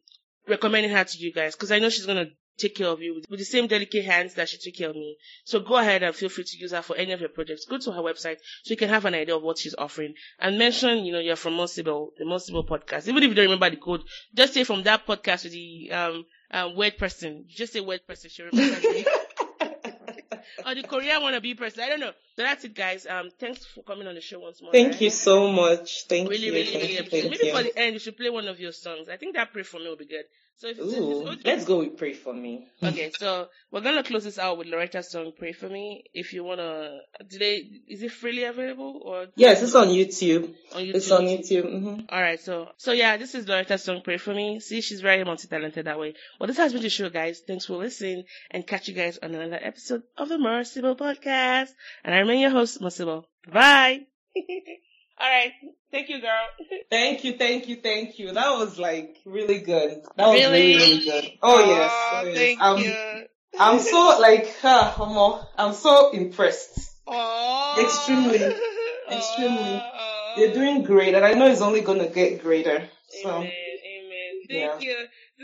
[SPEAKER 1] recommending her to you guys because I know she's gonna take care of you with, the same delicate hands that she took care of me. So go ahead and feel free to use her for any of your projects. Go to her website so you can have an idea of what she's offering and mention, you know, you're from Mo Sibyl, the Mo Sibyl podcast. Even if you don't remember the code, just say from that podcast with the, um, um, word person. Just say word person. She remembers me. or the Korean wannabe person. I don't know. So that's it, guys. Um, thanks for coming on the show once more.
[SPEAKER 2] Thank
[SPEAKER 1] right?
[SPEAKER 2] you so much. Thank
[SPEAKER 1] Really,
[SPEAKER 2] you.
[SPEAKER 1] really, really appreciate it. Maybe
[SPEAKER 2] you.
[SPEAKER 1] for the end, you should play one of your songs. I think that Pray For Me will be good. So if it's,
[SPEAKER 2] Ooh,
[SPEAKER 1] if it's,
[SPEAKER 2] let's go with Pray For Me.
[SPEAKER 1] Okay, so we're gonna close this out with Loretta's song "Pray for Me." If you wanna, do they? Is it freely available or
[SPEAKER 2] Yes, it's on YouTube.
[SPEAKER 1] on YouTube?
[SPEAKER 2] It's on YouTube. hmm
[SPEAKER 1] All right, so so yeah, this is Loretta's song "Pray for Me." See, she's very multi-talented that way. Well, this has been the show, guys. Thanks for listening, and catch you guys on another episode of the Mo Sibyl Podcast. And I remain your host, Mo Sibyl. Bye. All right, thank you, girl.
[SPEAKER 2] Thank you, thank you, thank you. That was like really good. That was
[SPEAKER 1] Really?
[SPEAKER 2] really, really good. Oh yes,
[SPEAKER 1] Aw,
[SPEAKER 2] oh, yes.
[SPEAKER 1] thank
[SPEAKER 2] I'm,
[SPEAKER 1] you.
[SPEAKER 2] I'm so like, uh, I'm, I'm so impressed.
[SPEAKER 1] Aw.
[SPEAKER 2] Extremely, extremely.
[SPEAKER 1] Aw.
[SPEAKER 2] You're doing great, and I know it's only gonna get greater. So
[SPEAKER 1] Amen. Amen. Thank
[SPEAKER 2] Yeah.
[SPEAKER 1] you.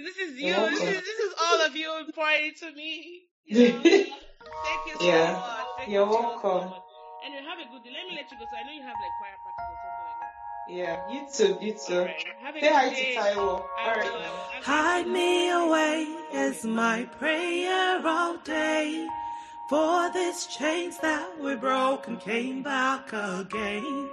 [SPEAKER 1] This is you. This is, this is all of you pouring to me. You know? Thank you so
[SPEAKER 2] Yeah.
[SPEAKER 1] much. Thank
[SPEAKER 2] You're
[SPEAKER 1] you so
[SPEAKER 2] welcome.
[SPEAKER 1] much. Anyway, have a good day. Let me let you go. So I know you have like choir practice or something like that.
[SPEAKER 2] yeah, you too, you too.
[SPEAKER 1] All right. Have a
[SPEAKER 2] Say hi
[SPEAKER 1] day.
[SPEAKER 2] to Taiwo.
[SPEAKER 1] I
[SPEAKER 2] All
[SPEAKER 1] will.
[SPEAKER 2] right.
[SPEAKER 1] I'll- I'll-
[SPEAKER 3] Hide me away is my prayer all day. For this chains that were broken came back again.